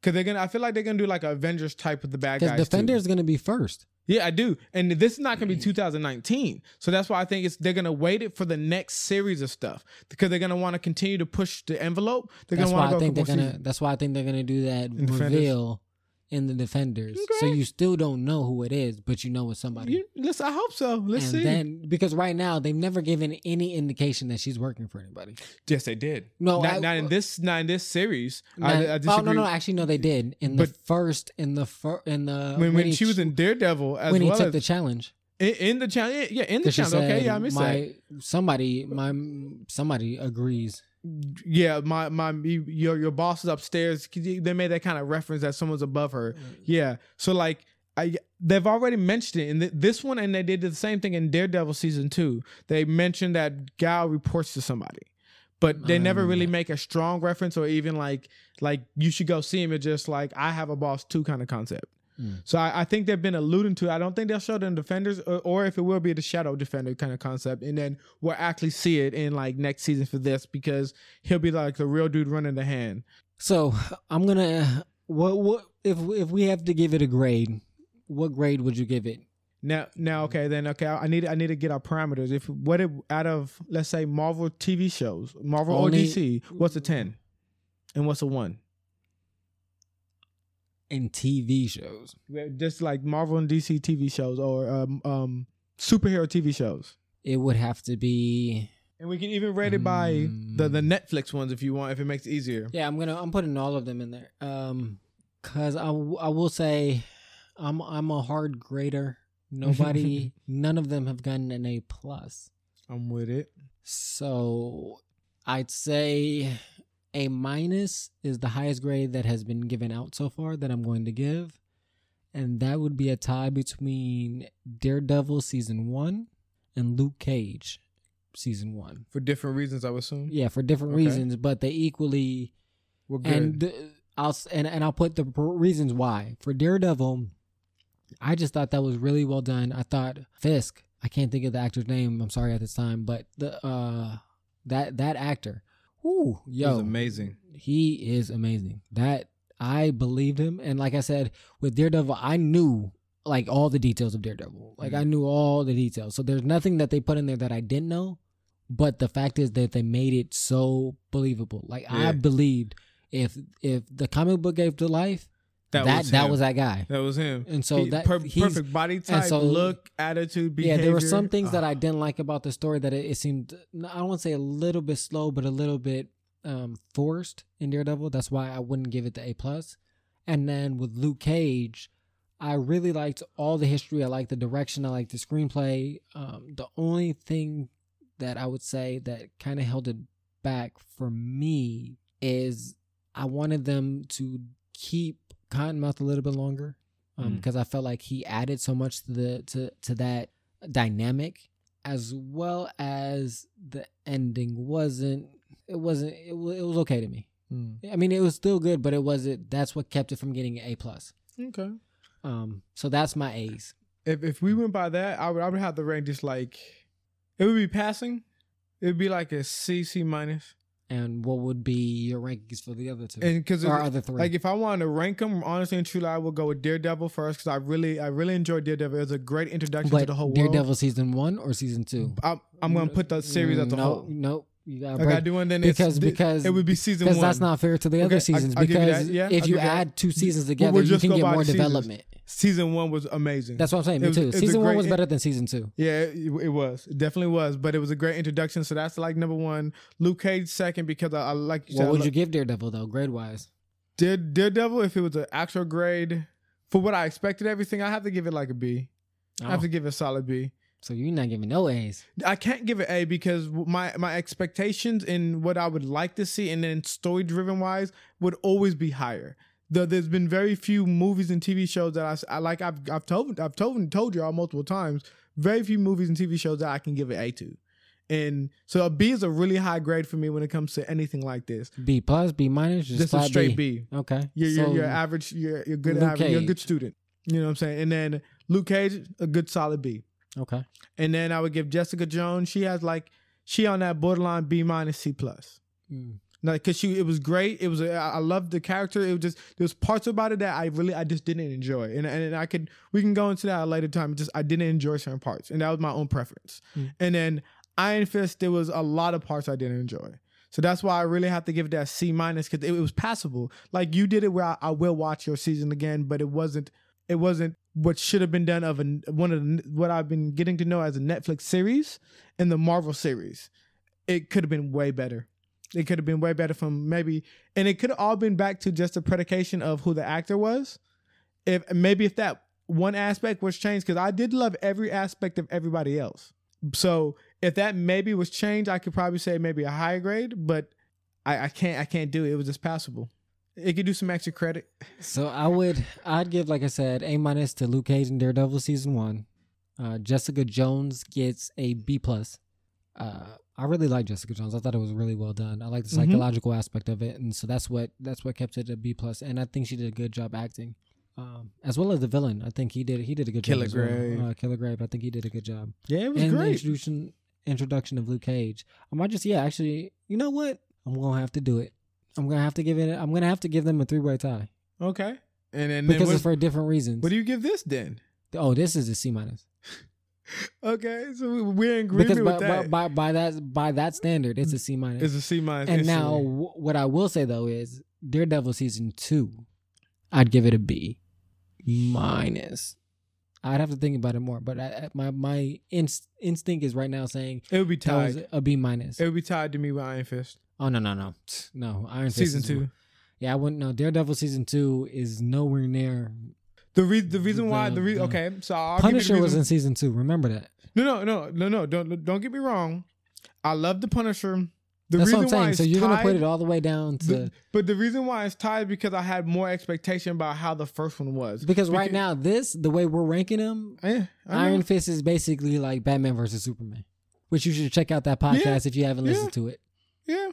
because they're gonna. I feel like they're gonna do like a Avengers type with the bad guys. too. defender is gonna be first. Yeah, I do. And this is not going to be mm. 2019. So that's why I think it's they're going to wait it for the next series of stuff because they're going to want to continue to push the envelope. They're That's going to why want I to go think they're gonna. seasons. That's why I think they're gonna do that In Defenders? reveal in the defenders. So you still don't know who it is, but you know it's somebody. You, let's, I hope so. Let's and see. then because right now they've never given any indication that she's working for anybody. yes, they did. No, not, I- not in this. Not in this series. Now- I, I oh no, no, actually no, they did in the first in the fir- in the when, when he she was in Daredevil as when he well took as the challenge. in, in the channel. Yeah, in the channel. Okay, yeah, I missed that. my somebody my somebody agrees. Yeah, my my your your boss is upstairs. They made that kind of reference that someone's above her. Mm. Yeah, so like I they've already mentioned it in th- this one, and they did the same thing in Daredevil season two. They mentioned that Gao reports to somebody, but they never mm. really that. make a strong reference or even like like you should go see him. It's just like I have a boss too kind of concept. Mm. So I, I think they've been alluding to. it. I don't think they'll show in defenders, or, or if it will be the shadow defender kind of concept, and then we'll actually see it in like next season for this because he'll be like the real dude running the hand. So I'm gonna what what if if we have to give it a grade, what grade would you give it? Now, now, okay, then, okay, I I need, I need to get our parameters. If what if out of let's say Marvel TV shows, Marvel Only- or DC, what's a ten, and what's a one? In TV shows, Yeah, Just like Marvel and DC TV shows or um, um superhero TV shows, it would have to be. and we can even rate it by the the Mm. Netflix ones if you want, if it makes it easier. Yeah, I'm gonna I'm putting all of them in there. Um, cause I, w- I will say, I'm I'm a hard grader. Nobody, none of them have gotten an A plus. I'm with it. So I'd say a minus is the highest grade that has been given out so far that I'm going to give. And that would be a tie between Daredevil season one and Luke Cage season one. For different reasons, I would assume. Yeah, for different Okay. reasons, but they equally We're good. and I'll and and I'll put the reasons why for Daredevil. I just thought that was really well done. I thought Fisk. I can't think of the actor's name. I'm sorry at this time, but the uh that that actor, ooh, yo, amazing. he is amazing. That I believed him, and like I said with Daredevil, I knew like all the details of Daredevil. Like I mm-hmm. knew all the details. So there's nothing that they put in there that I didn't know. But the fact is that they made it so believable. Like Yeah. I believed if if the comic book gave to life, that that, was that him. was that guy. that was him. And so He- that per- perfect body type, so- look, attitude, behavior. Yeah, there were some things that Ah. I didn't like about the story that it, it seemed I don't want to say a little bit slow, but a little bit um, forced in Daredevil. That's why I wouldn't give it the A plus. And then with Luke Cage, I really liked all the history. I liked the direction. I liked the screenplay. Um, the only thing that I would say that kind of held it back for me is I wanted them to keep Cottonmouth a little bit longer Mm. because I felt like he added so much to the to to that dynamic, as well as the ending wasn't. It wasn't. It was, it was okay to me. Mm. I mean, it was still good, but it wasn't. That's what kept it from getting an A plus. Okay. Um, so that's my A's. If if we went by that, I would I would have the rank just like it would be passing. It would be like a C C minus. And what would be your rankings for the other two And because or other three? like if I wanted to rank them, honestly and truly, I would go with Daredevil first because I really I really enjoyed Daredevil. It was a great introduction to the whole Daredevil world. season one or season two? I'm, I'm gonna put the series as a mm, no, whole. No, You gotta I gotta do one. Then because- it's, because- it would be season because one. that's not fair to the Okay, other I- seasons. I'll you because. Yeah, if I'll you you that. add two seasons together, we'll you can get more the seasons. development. season one was amazing. That's what I'm saying. It Me was- too. it was a Season one was better than season two. Yeah, it, it was. It definitely was. But it was a great introduction. So that's like number one. Luke Cage second because I, I like you What said. would I you give Daredevil though, grade wise? Dare, Daredevil, if it was an actual grade for what I expected, everything, I have to give it like a B. I have Oh, to give it a solid B. so you're not giving no A's. I can't give it A because my my expectations and what I would like to see, and then story driven wise, would always be higher. The, there's been very few movies and TV shows that I like. I've I've told I've told told y'all multiple times. Very few movies and TV shows that I can give it A to, and so a B is a really high grade for me when it comes to anything like this. B plus, B minus, just, Just a straight B. B. Okay. You're, you're, you're average. You're, you're good. Average, you're a good student. You know what I'm saying? And then Luke Cage, a good solid B. Okay. And then I would give Jessica Jones. She has like she on that borderline B minus C plus. Mm. Like, cause she it was great. It was I loved the character. It was just there was parts about it that I really I just didn't enjoy, and and I could we can go into that at a later time. Just I didn't enjoy certain parts, and that was my own preference. Mm. And then Iron Fist, there was a lot of parts I didn't enjoy. So that's why I really have to give it that C minus because it, it was passable. Like you did it where I, I will watch your season again, but it wasn't it wasn't what should have been done of a, one of the, what I've been getting to know as a Netflix series and the Marvel series. It could have been way better. It could have been way better from maybe, and it could have all been back to just a predication of who the actor was. If maybe if that one aspect was changed, because I did love every aspect of everybody else. So if that maybe was changed, I could probably say maybe a higher grade, but I, I can't I can't do it. It was just passable. It could do some extra credit. So I would I'd give like I said A minus to Luke Cage and Daredevil season one. Uh, Jessica Jones gets a B plus. Uh, I really like Jessica Jones. I thought it was really well done. I like the Mhm. psychological aspect of it, and so that's what that's what kept it a B plus. And I think she did a good job acting, um, as well as the villain. I think he did he did a good Killer job. as well. Grave. Uh, Kilgrave. I think he did a good job. Yeah, it was and the great. introduction introduction of Luke Cage. I might just yeah actually you know what I'm gonna have to do it. I'm gonna have to give it. I'm gonna have to give them a three way tie Okay. And then, then because what, it's for different reasons. what do you give this then? oh, this is a C minus Okay, so we- we're in agreement because by, with that. by, by by that by that standard, it's a C minus. it's a C minus. and now w- what I will say though is Daredevil season two, I'd give it a B minus. I'd have to think about it more, but I, my my inst- instinct is right now saying it would be that was tied. a B minus. It would be tied to me with Iron Fist Oh no no no no Iron Fist season is- two. Yeah, I wouldn't know. Daredevil season two is nowhere near. The reason the reason why The- the reason the- okay, so I'll Punisher was in season two. Remember that. no no no no no don't don't get me wrong. I love the Punisher. The That's reason what I'm saying. So you're gonna put it all the way down to the- but the reason why it's tied because I had more expectation about how the first one was. because right now this the way we're ranking them, Yeah. Iron Fist is basically like Batman versus Superman, which you should check out that podcast if you haven't listened to it. Yeah.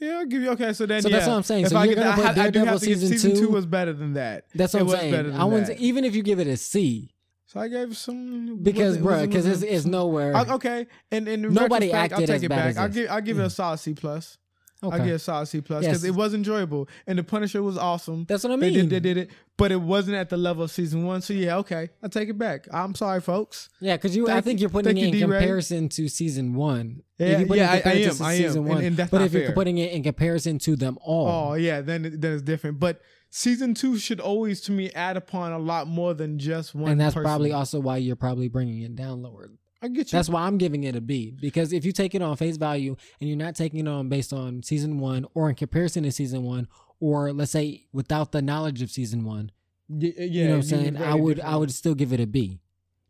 Yeah, I'll give you okay. So then, So yeah, that's what I'm saying. If So I you're gonna put I, Daredevil season season two two? was better than that. That's what It I'm saying. I wouldn't even if you give it a C So I gave some because, bro, because it's, it's nowhere. I- okay, and in Nobody retrospect, I'll acted take as it bad back. as I'll give I'll give it a mm. solid C plus. Okay. give it a solid C plus Yes. because it was enjoyable and the Punisher was awesome. That's what I They mean. did, they did it, but it wasn't at the level of season one. So yeah, okay, I take it back. I'm sorry, folks. Yeah, because you, I think you- you're putting it in D-Ray. comparison to season one. Yeah, If you put it in yeah, I- I am, I am, season and- and that's but if you're putting it in comparison to them all, Oh yeah, then then it's different. But season two should always, to me, add upon a lot more than just one. and that's person. probably also why you're probably bringing it down lower. I get you. That's why I'm giving it a B because if you take it on face value and you're not taking it on based on season one or in comparison to season one, or let's say without the knowledge of season one, yeah, you know what I'm saying? I would different. I would still give it a B.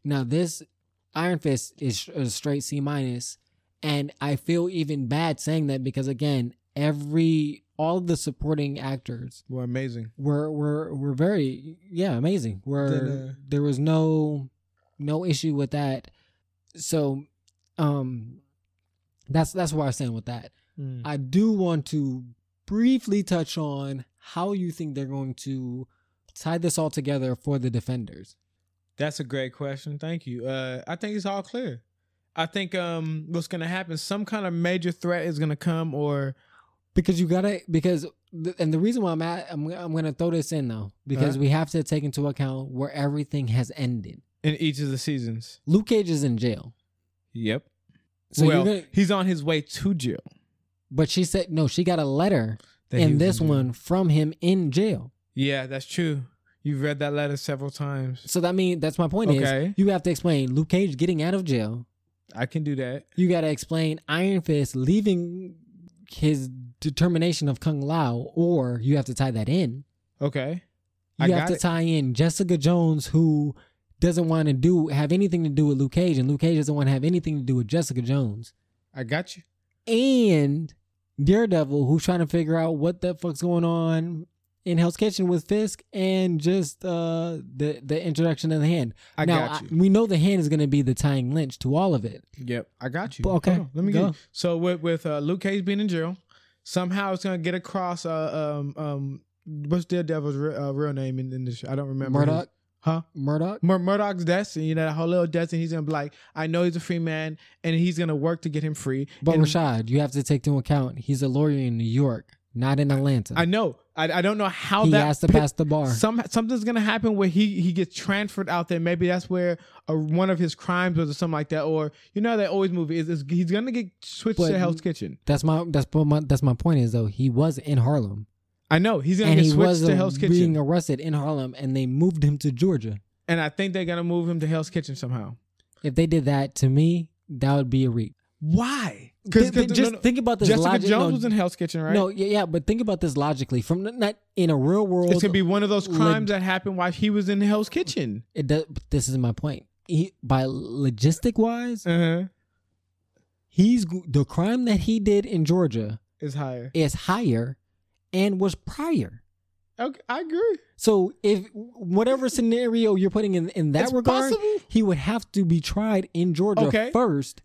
Now this Iron Fist is a straight C minus, and I feel even bad saying that because again, every all of the supporting actors were amazing. were were were very yeah amazing. Were Then, uh, there was no no issue with that. So, um, that's that's what I saying with that. Mm. I do want to briefly touch on how you think they're going to tie this all together for the defenders. That's a great question. Thank you. Uh, I think it's all clear. I think um, what's gonna happen? Some kind of major threat is gonna come, or because you gotta because th- and the reason why I'm at I'm I'm gonna throw this in though because Uh-huh. we have to take into account where everything has ended. In each of the seasons. Luke Cage is in jail, Yep. so well, gonna he's on his way to jail. But she said no. She got a letter in this in one from him in jail. Yeah, that's true. You've read that letter several times. So that mean that's my point Okay. is you have to explain Luke Cage getting out of jail. I can do that. You got to explain Iron Fist leaving his determination of K'un-Lun, or you have to tie that in. Okay. You I have to it. tie in Jessica Jones, who doesn't want to do have anything to do with Luke Cage, and Luke Cage doesn't want to have anything to do with Jessica Jones, I got you. and Daredevil, who's trying to figure out what the fuck's going on in Hell's Kitchen with Fisk, and just uh, the the introduction of the hand. I now got I- you. we know the hand is going to be the tying lynch to all of it. Yep, I got you. But okay, on, let me go. get. So with with uh, Luke Cage being in jail, somehow it's gonna get across. Uh, um, um, what's Daredevil's re- uh, real name in, in this? I don't remember. Murdock, huh? Murdock. Mur- Murdock's destiny, you know, that whole little destiny. He's gonna be like, I know he's a free man, and he's gonna work to get him free. But and Rashad, you have to take into account he's a lawyer in New York, not in Atlanta. I know. I, I don't know how he that has to pass the bar. Some something's gonna happen where he he gets transferred out there. Maybe that's where uh, one of his crimes was or something like that. Or you know that always movie is, is he's gonna get switched But- to Hell's Kitchen. That's my that's my that's my point is though. He was in Harlem I know he's gonna and get he switched to Hell's being arrested in Harlem, and they moved him to Georgia. and I think they're gonna move him to Hell's Kitchen somehow. If they did that to me, that would be a reap. Why? Th- th- just think about this. Jessica logic- Jones no, was in Hell's Kitchen, right? No, yeah, yeah, but think about this logically. From not in a real world, it's gonna be one of those crimes that happened while he was in Hell's Kitchen. it does. This is my point. He, by logistic wise, Uh-huh. he's the crime that he did in Georgia Is higher. is higher and was prior. Okay, I agree. So if whatever scenario you're putting in in that It's regard, possible. he would have to be tried in Georgia Okay. first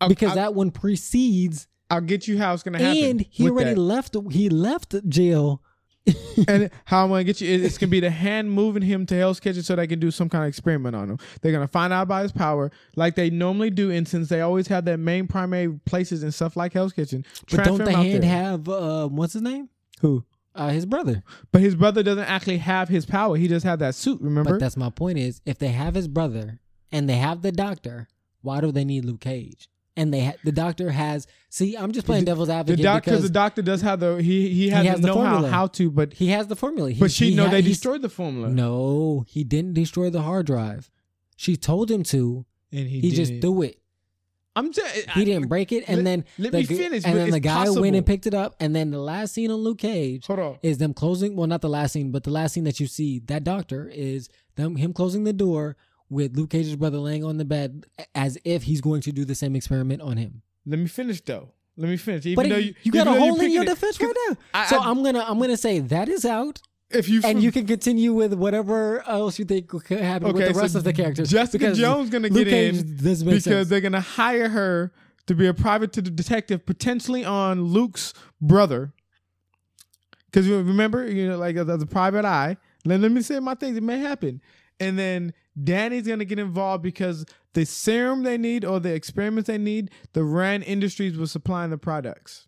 I'll, because I'll, that one precedes, I'll get you how it's gonna happen. and he already that. left. He left jail. And how I'm gonna get you, it- it's gonna be the hand moving him to Hell's Kitchen so they can do some kind of experiment on him. They're gonna find out about his power, like they normally do, and since they always have their main primary places and stuff like Hell's Kitchen. But don't the hand there. have uh, what's his name? who? Uh, his brother. But his brother doesn't actually have his power. He just have that suit. Remember? But that's my point is if they have his brother and they have the doctor, why do they need Luke Cage? And they ha- the doctor has see, I'm just playing devil's the advocate doctor, because the doctor does have the he he has, has the the know how formula. how to, but he has the formula. He, but she he know ha- they destroyed the formula. No, he didn't destroy the hard drive. She told him to. and he, He, just didn't. threw it. I'm just He didn't break it, and let- then let the me finish, And then the guy went and picked it up, and then the last scene on Luke Cage is them closing. Well, not the last scene, but the last scene that you see that doctor is them him closing the door with Luke Cage's brother laying on the bed as if he's going to do the same experiment on him. Let me finish though. Let me finish. Even But though you, you, got a hole in your defense right now. I- so I- am gonna I'm gonna say that is out, If you and you can continue with whatever else you think could happen with the so rest of the characters. Jessica Jones gonna Luke get Cage in because sense. they're gonna hire her to be a private to the detective, potentially on Luke's brother. Because remember, you know, like as a private eye. Let, let me say my things. It may happen, and then Danny's gonna get involved because the serum they need or the experiments they need, the Rand Industries was supplying the products.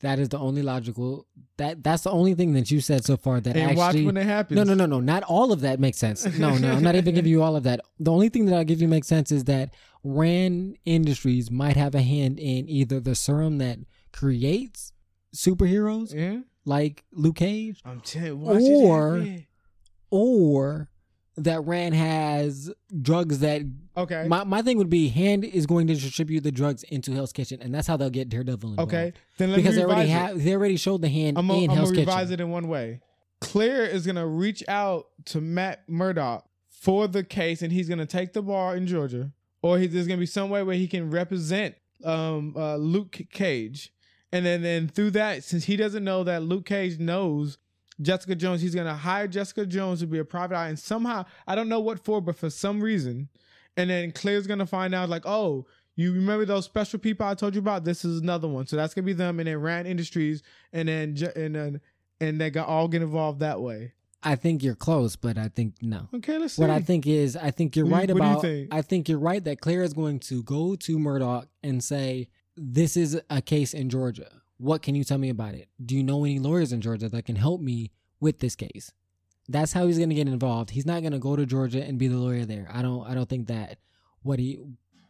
That is the only logical. That that's the only thing that you said so far that And watch actually. when it happens. no, no, no, no. Not all of that makes sense. No, no. I'm not even giving you all of that. The only thing that I'll give you makes sense is that Rand Industries might have a hand in either the serum that creates superheroes Yeah, like Luke Cage, I'm telling you. Watch Or-. Or that Rand has drugs that. okay, My my thing would be Hand is going to distribute the drugs into Hell's Kitchen, and that's how they'll get Daredevil involved. okay. Then let because me they already have they already showed the hand I'm in gonna revise Kitchen. it in one way. Claire is gonna reach out to Matt Murdock for the case, and he's gonna take the bar in Georgia, or he, there's gonna be some way where he can represent um, uh, Luke Cage, and then then through that, since he doesn't know that Luke Cage knows Jessica Jones, he's gonna hire Jessica Jones to be a private eye, and somehow I don't know what for, but for some reason, and then Claire's gonna find out like, oh. You remember those special people I told you about? This is another one. So that's gonna be them, and then Rand Industries, and then and then and they got all get involved that way. I think you're close, but I think no. Okay, let's see. What I think is, I think you're What do you- right what do you about. think? I think you're right that Claire is going to go to Murdock and say, "This is a case in Georgia. What can you tell me about it? Do you know any lawyers in Georgia that can help me with this case?" That's how he's going to get involved. He's not going to go to Georgia and be the lawyer there. I don't. I don't think that. What he.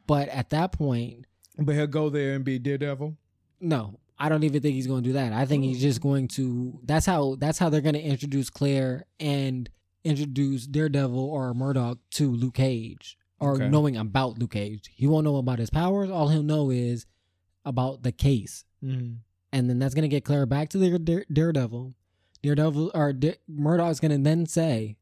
But at that point, But he'll go there and be Daredevil. No, I don't even think he's going to do that. I think he's just going to. That's how. That's how they're going to introduce Claire and introduce Daredevil or Murdock to Luke Cage, or Okay. knowing about Luke Cage. He won't know about his powers. All he'll know is about the case, Mm-hmm. And then that's going to get Claire back to the Dare- Daredevil. Daredevil or Murdock's going to then say,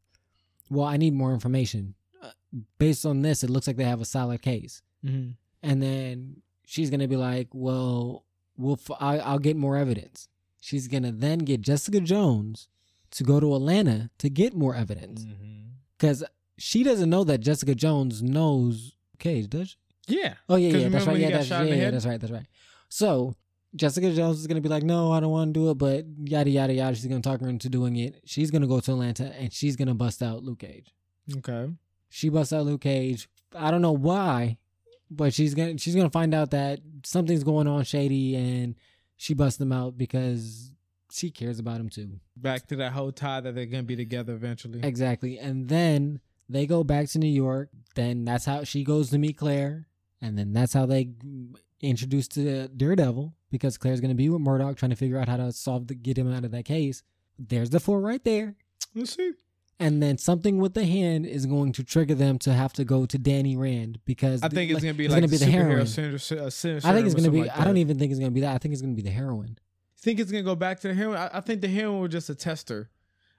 "Well, I need more information. Uh, based on this, it looks like they have a solid case." Mm-hmm. and then she's gonna be like, "Well, we'll f- I, I'll get more evidence." She's gonna then get Jessica Jones to go to Atlanta to get more evidence Mm-hmm. because she doesn't know that Jessica Jones knows Cage, does she? Yeah. Oh yeah, yeah, that's right. Yeah, that's, yeah, yeah, that's right. That's right. So Jessica Jones is gonna be like, "No, I don't want to do it," but yada yada yada. She's gonna talk her into doing it. She's gonna go to Atlanta and she's gonna bust out Luke Cage. Okay. She busts out Luke Cage. I don't know why, but she's gonna she's gonna find out that something's going on shady, and she busts him out because she cares about him too. Back to that whole tie that they're gonna be together eventually. Exactly, and then they go back to New York. Then that's how she goes to meet Claire, and then that's how they introduce to Daredevil because Claire's gonna be with Murdock trying to figure out how to solve the get him out of that case. There's the four right there. Let's see. and then something with the hand is going to trigger them to have to go to Danny Rand because I think it's like, gonna be like gonna be the heroin. syndrome- uh, syndrome I think it's gonna be. like I don't even think it's gonna be that. I think it's gonna be the heroin. think it's gonna go back to the heroin. I, I think the heroin was just a tester.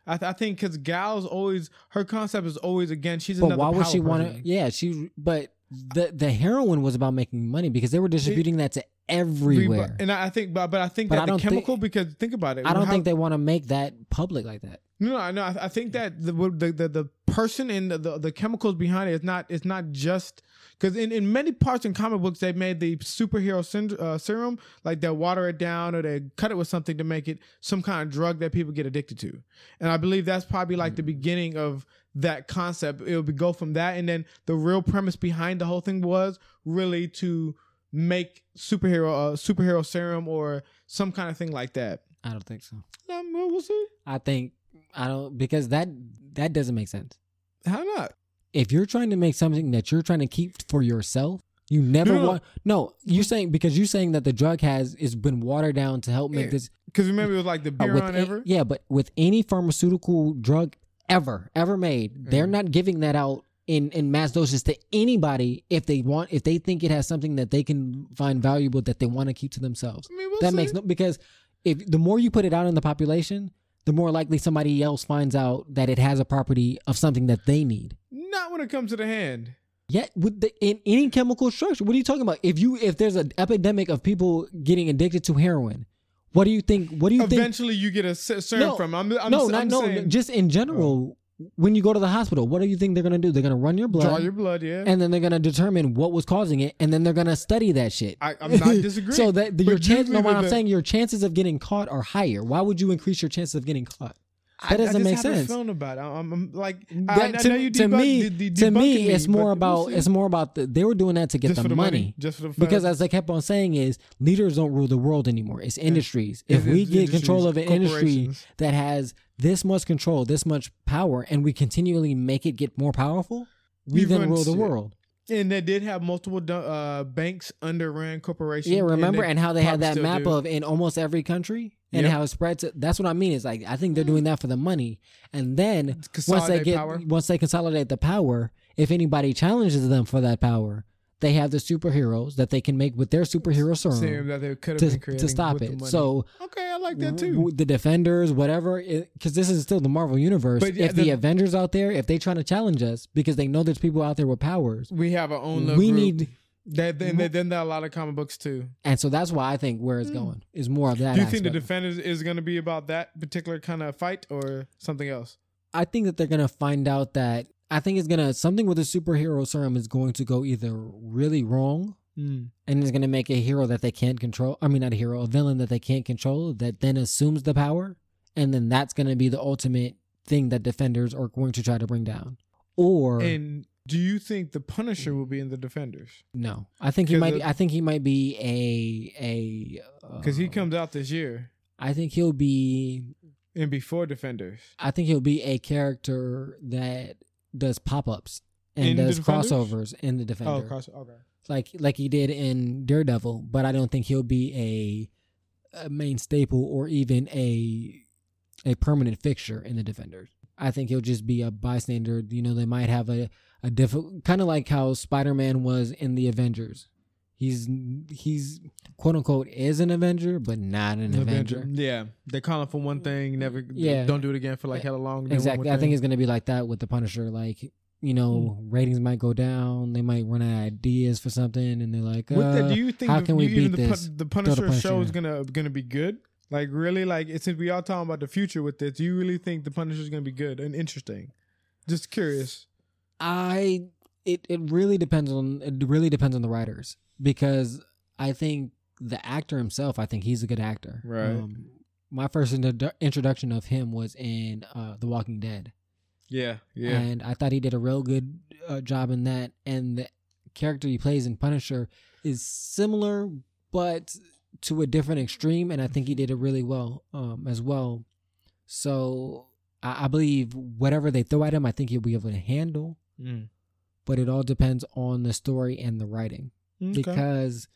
I, th- I think because Gao's always her concept is always again she's But another. why would she want to? Yeah, she. But the the heroin was about making money because they were distributing that to everywhere. And I think, but but I think But that I the chemical think- because think about it. I don't how- think they want to make that public like that. No, no, no. I, I think that the, the the the person and the, the the chemicals behind it is not it's not just because in, in many parts in comic books they made the superhero synd- uh, serum like they water it down or they cut it with something to make it some kind of drug that people get addicted to, and I believe that's probably like the beginning of that concept. It would go from that, and then the real premise behind the whole thing was really to make superhero uh, superhero serum or some kind of thing like that. I don't think so. Um, well, see. I think I don't because that that doesn't make sense. How not? if you're trying to make something that you're trying to keep for yourself, you never No, want. No, you're saying because you're saying that the drug has is been watered down to help make Yeah. this. Because remember, it was like the uh, beer with on a- ever. yeah, but with any pharmaceutical drug ever ever made, they're Mhm. not giving that out in in mass doses to anybody if they want if they think it has something that they can find valuable that they want to keep to themselves. I mean, we'll that see. makes no because if the more you put it out in the population, the more likely somebody else finds out that it has a property of something that they need. Not when it comes to the hand. Yeah, with the, in any chemical structure. What are you talking about? If you if there's an epidemic of people getting addicted to heroin, what do you think? What do you think? Eventually, you get a se- serum No, from. I'm, I'm, no, I'm no. saying, Just in general, oh. when you go to the hospital, what do you think they're gonna do? They're gonna run your blood, draw your blood. Yeah, and then they're gonna determine what was causing it, and then they're gonna study that shit. I, I'm not disagreeing. so that But your chance, no, what I'm the- saying, your chances of getting caught are higher. Why would you increase your chances of getting caught? I- That doesn't I, make sense. feeling about it. I'm, I'm like, That- I to, know you to debunk- me, de- de- to me, it's more we'll about it's more about the, they were doing that to get the, the money. just for the Because as I kept on saying, is leaders don't rule the world anymore. It's industries. It's- If we it's get control of an industry that has this much control, this much power, and we continually make it get more powerful, we We then rule the shit. world. and they did have multiple uh, banks under Rand Corporation. Yeah, remember, they and how they had that map do. of in almost every country, and Yep. how it spreads. That's what I mean. Is like I think they're doing that for the money, and then once they get power. once they consolidate the power, if anybody challenges them for that power, they have the superheroes that they can make with their superhero serum. that they could have to, to stop it. So okay, I like that too. w- the defenders, whatever, because this is still the Marvel universe. But if the, the- Avengers out there, if they trying to challenge us because they know there's people out there with powers, we have our own. We group. need, that. Then then then there are a lot of comic books too. and so that's why I think where it's going is more of that. Do you think the defenders is going to be about that particular kind of fight or something else? I think that they're gonna find out that I think it's gonna something with the superhero serum is going to go either really wrong. Mm. And it's gonna make a hero that they can't control. I mean, not a hero, a villain that they can't control. That then assumes the power, and then that's gonna be the ultimate thing that defenders are going to try to bring down. Or And do you think the Punisher will be in the defenders? No, I think he might. of- I think he might be a a Because he uh, comes out this year I think he'll be. and before defenders. I think he'll be a character that does pop ups and In does crossovers in the defenders. Oh, Defender. cross. Okay. like like he did in Daredevil, but I don't think he'll be a, a main staple or even a a permanent fixture in the Defenders. I think he'll just be a bystander. You know, they might have a a difficult kind of like how Spider Man was in the Avengers. He's he's quote unquote is an Avenger, but not an Avenger. Yeah, they call him for one thing, never. Yeah. don't do it again for like hella long. Exactly. I think it's gonna be like that with the Punisher. Like you know, ratings might go down. They might run out of ideas for something, and they're like, uh, do you think how the, can we beat the, this? the Punisher, Punisher, show is gonna gonna be good? Like really, like since we all talking about the future with this, do you really think the Punisher is gonna be good and interesting? Just curious. I it it really depends on it really depends on the writers because I think the actor himself, I think he's a good actor. Right. my first introdu- introduction of him was in uh, The Walking Dead, Yeah, yeah. and I thought he did a real good uh, job in that. And the character he plays in Punisher is similar, but to a different extreme, and I think he did it really well um, as well. So I, I believe whatever they throw at him, I think he'll be able to handle. Mm. But it all depends on the story and the writing Okay. because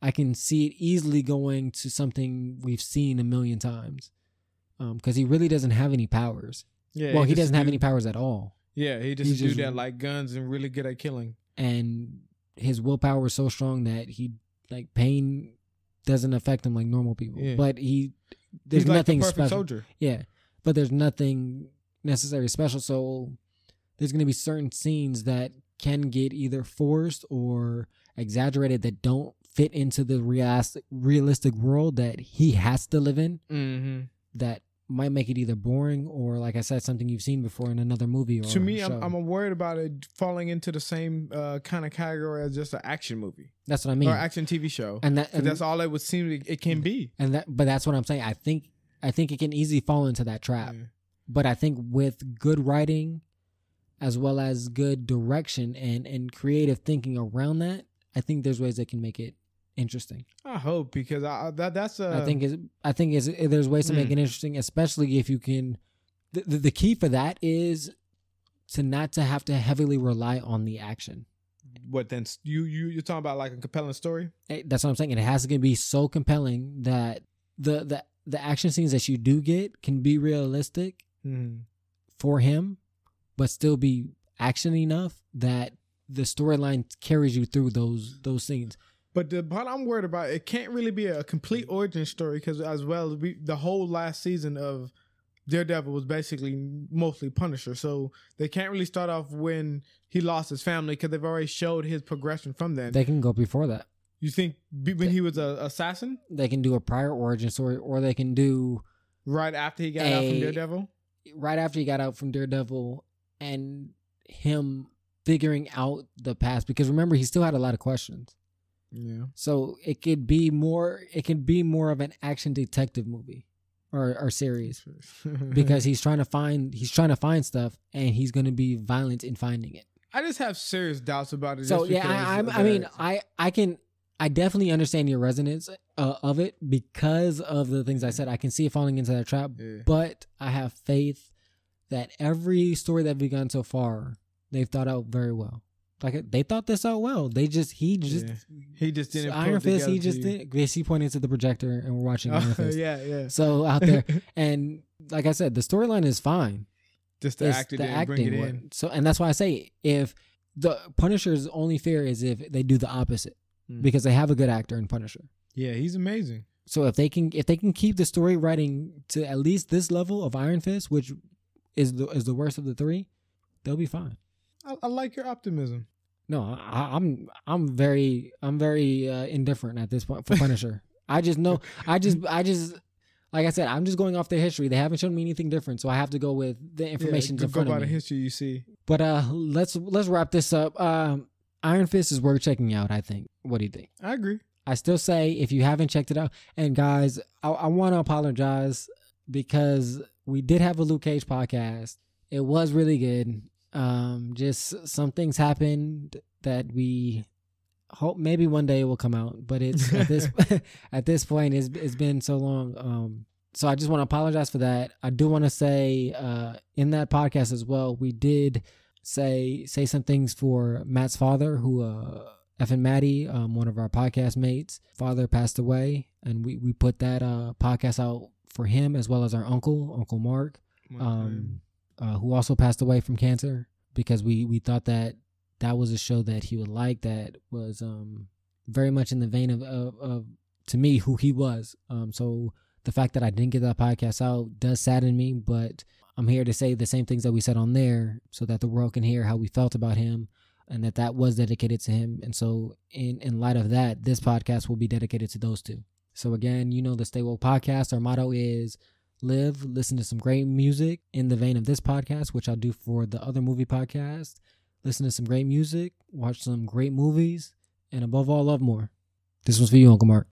I can see it easily going to something we've seen a million times. Because he really doesn't have any powers. yeah, well, he just doesn't have any powers at all, Yeah, he just he's do just- that like guns and really good at killing. and his willpower is so strong that he like pain doesn't affect him like normal people. Yeah. But he there's He's like nothing the perfect special. soldier. Yeah, but there's nothing necessarily special. So there's going to be certain scenes that can get either forced or exaggerated that don't fit into the realistic realistic world that he has to live in. Mm-hmm. That might make it either boring or, like I said, something you've seen before in another movie. Or To me. I'm, I'm worried about it falling into the same uh, kind of category as just an action movie that's what I mean. or action TV show. and that and, that's all it would seem it, it can be. and that, but that's what I'm saying. I think I think it can easily fall into that trap. Yeah. but I think with good writing as well as good direction and and creative thinking around that, I think there's ways that can make it interesting. I hope because I, that that's a. I think is I think is there's ways to make Hmm. it interesting, especially if you can. The, the the key for that is to not to have to heavily rely on the action. what then you you you're talking about like a compelling story. Eh, That's what I'm saying. It has to be so compelling that the the the action scenes that you do get can be realistic Mm-hmm. for him, but still be action enough that the storyline carries you through those those scenes. But the part I'm worried about, it can't really be a complete origin story because as well, we, the whole last season of Daredevil was basically mostly Punisher. So they can't really start off when he lost his family because they've already showed his progression from then. They can go before that. you think when he was a assassin They can do a prior origin story, or they can do right after he got out from Daredevil? right after he got out from Daredevil and him figuring out the past. Because remember, he still had a lot of questions. Yeah. So it could be more. It can be more of an action detective movie or or series because he's trying to find he's trying to find stuff and he's going to be violent in finding it. I just have serious doubts about it. So yeah, I, I, I mean. I I can I definitely understand your resonance uh, of it because of the things I said. I can see it falling into that trap, Yeah. but I have faith that every story that we've gotten so far, they've thought out very well. Like they thought this out well. They just he just Yeah. he just didn't. put Iron Fist. He just to you. did. Yes, he pointed to the projector and we're watching Iron Oh, Fist. yeah, yeah. So out there, and like I said, the storyline is fine. Just the actor the didn't bring it acting in. So, and that's why I say if the Punisher's only fear is if they do the opposite, Mm. because they have a good actor in Punisher. Yeah, he's amazing. So if they can if they can keep the story writing to at least this level of Iron Fist, which is the is the worst of the three, they'll be fine. I, I like your optimism. No, I, I'm I'm very I'm very uh, indifferent at this point for Punisher. I just know I just I just like I said I'm just going off their history. They haven't shown me anything different, so I have to go with the information yeah, in go front by of the me. history you see. But uh, let's let's wrap this up. Um, Iron Fist is worth checking out. I think. What do you think? I agree. I still say if you haven't checked it out, and guys, I, I want to apologize because we did have a Luke Cage podcast. It was really good. Um, just some things happened that we hope maybe one day it will come out, but it's at this at this point it's it's been so long. Um, so I just want to apologize for that. I do want to say uh in that podcast as well, we did say say some things for Matt's father who uh F and Maddie, um, one of our podcast mates, father passed away, and we we put that uh podcast out for him as well as our uncle, Uncle Mark, um, uh, who also passed away from cancer because we we thought that that was a show that he would like that was um very much in the vein of of, of to me who he was. Um, so the fact that I didn't get that podcast out does sadden me, but I'm here to say the same things that we said on there so that the world can hear how we felt about him and that that was dedicated to him. And so in in light of that, this podcast will be dedicated to those two. So again, you know the Stay Woke podcast, our motto is live, listen to some great music in the vein of this podcast, which I'll do for the other movie podcast. Listen to some great music, watch some great movies, and above all, love more. This one's for you, Uncle Mark.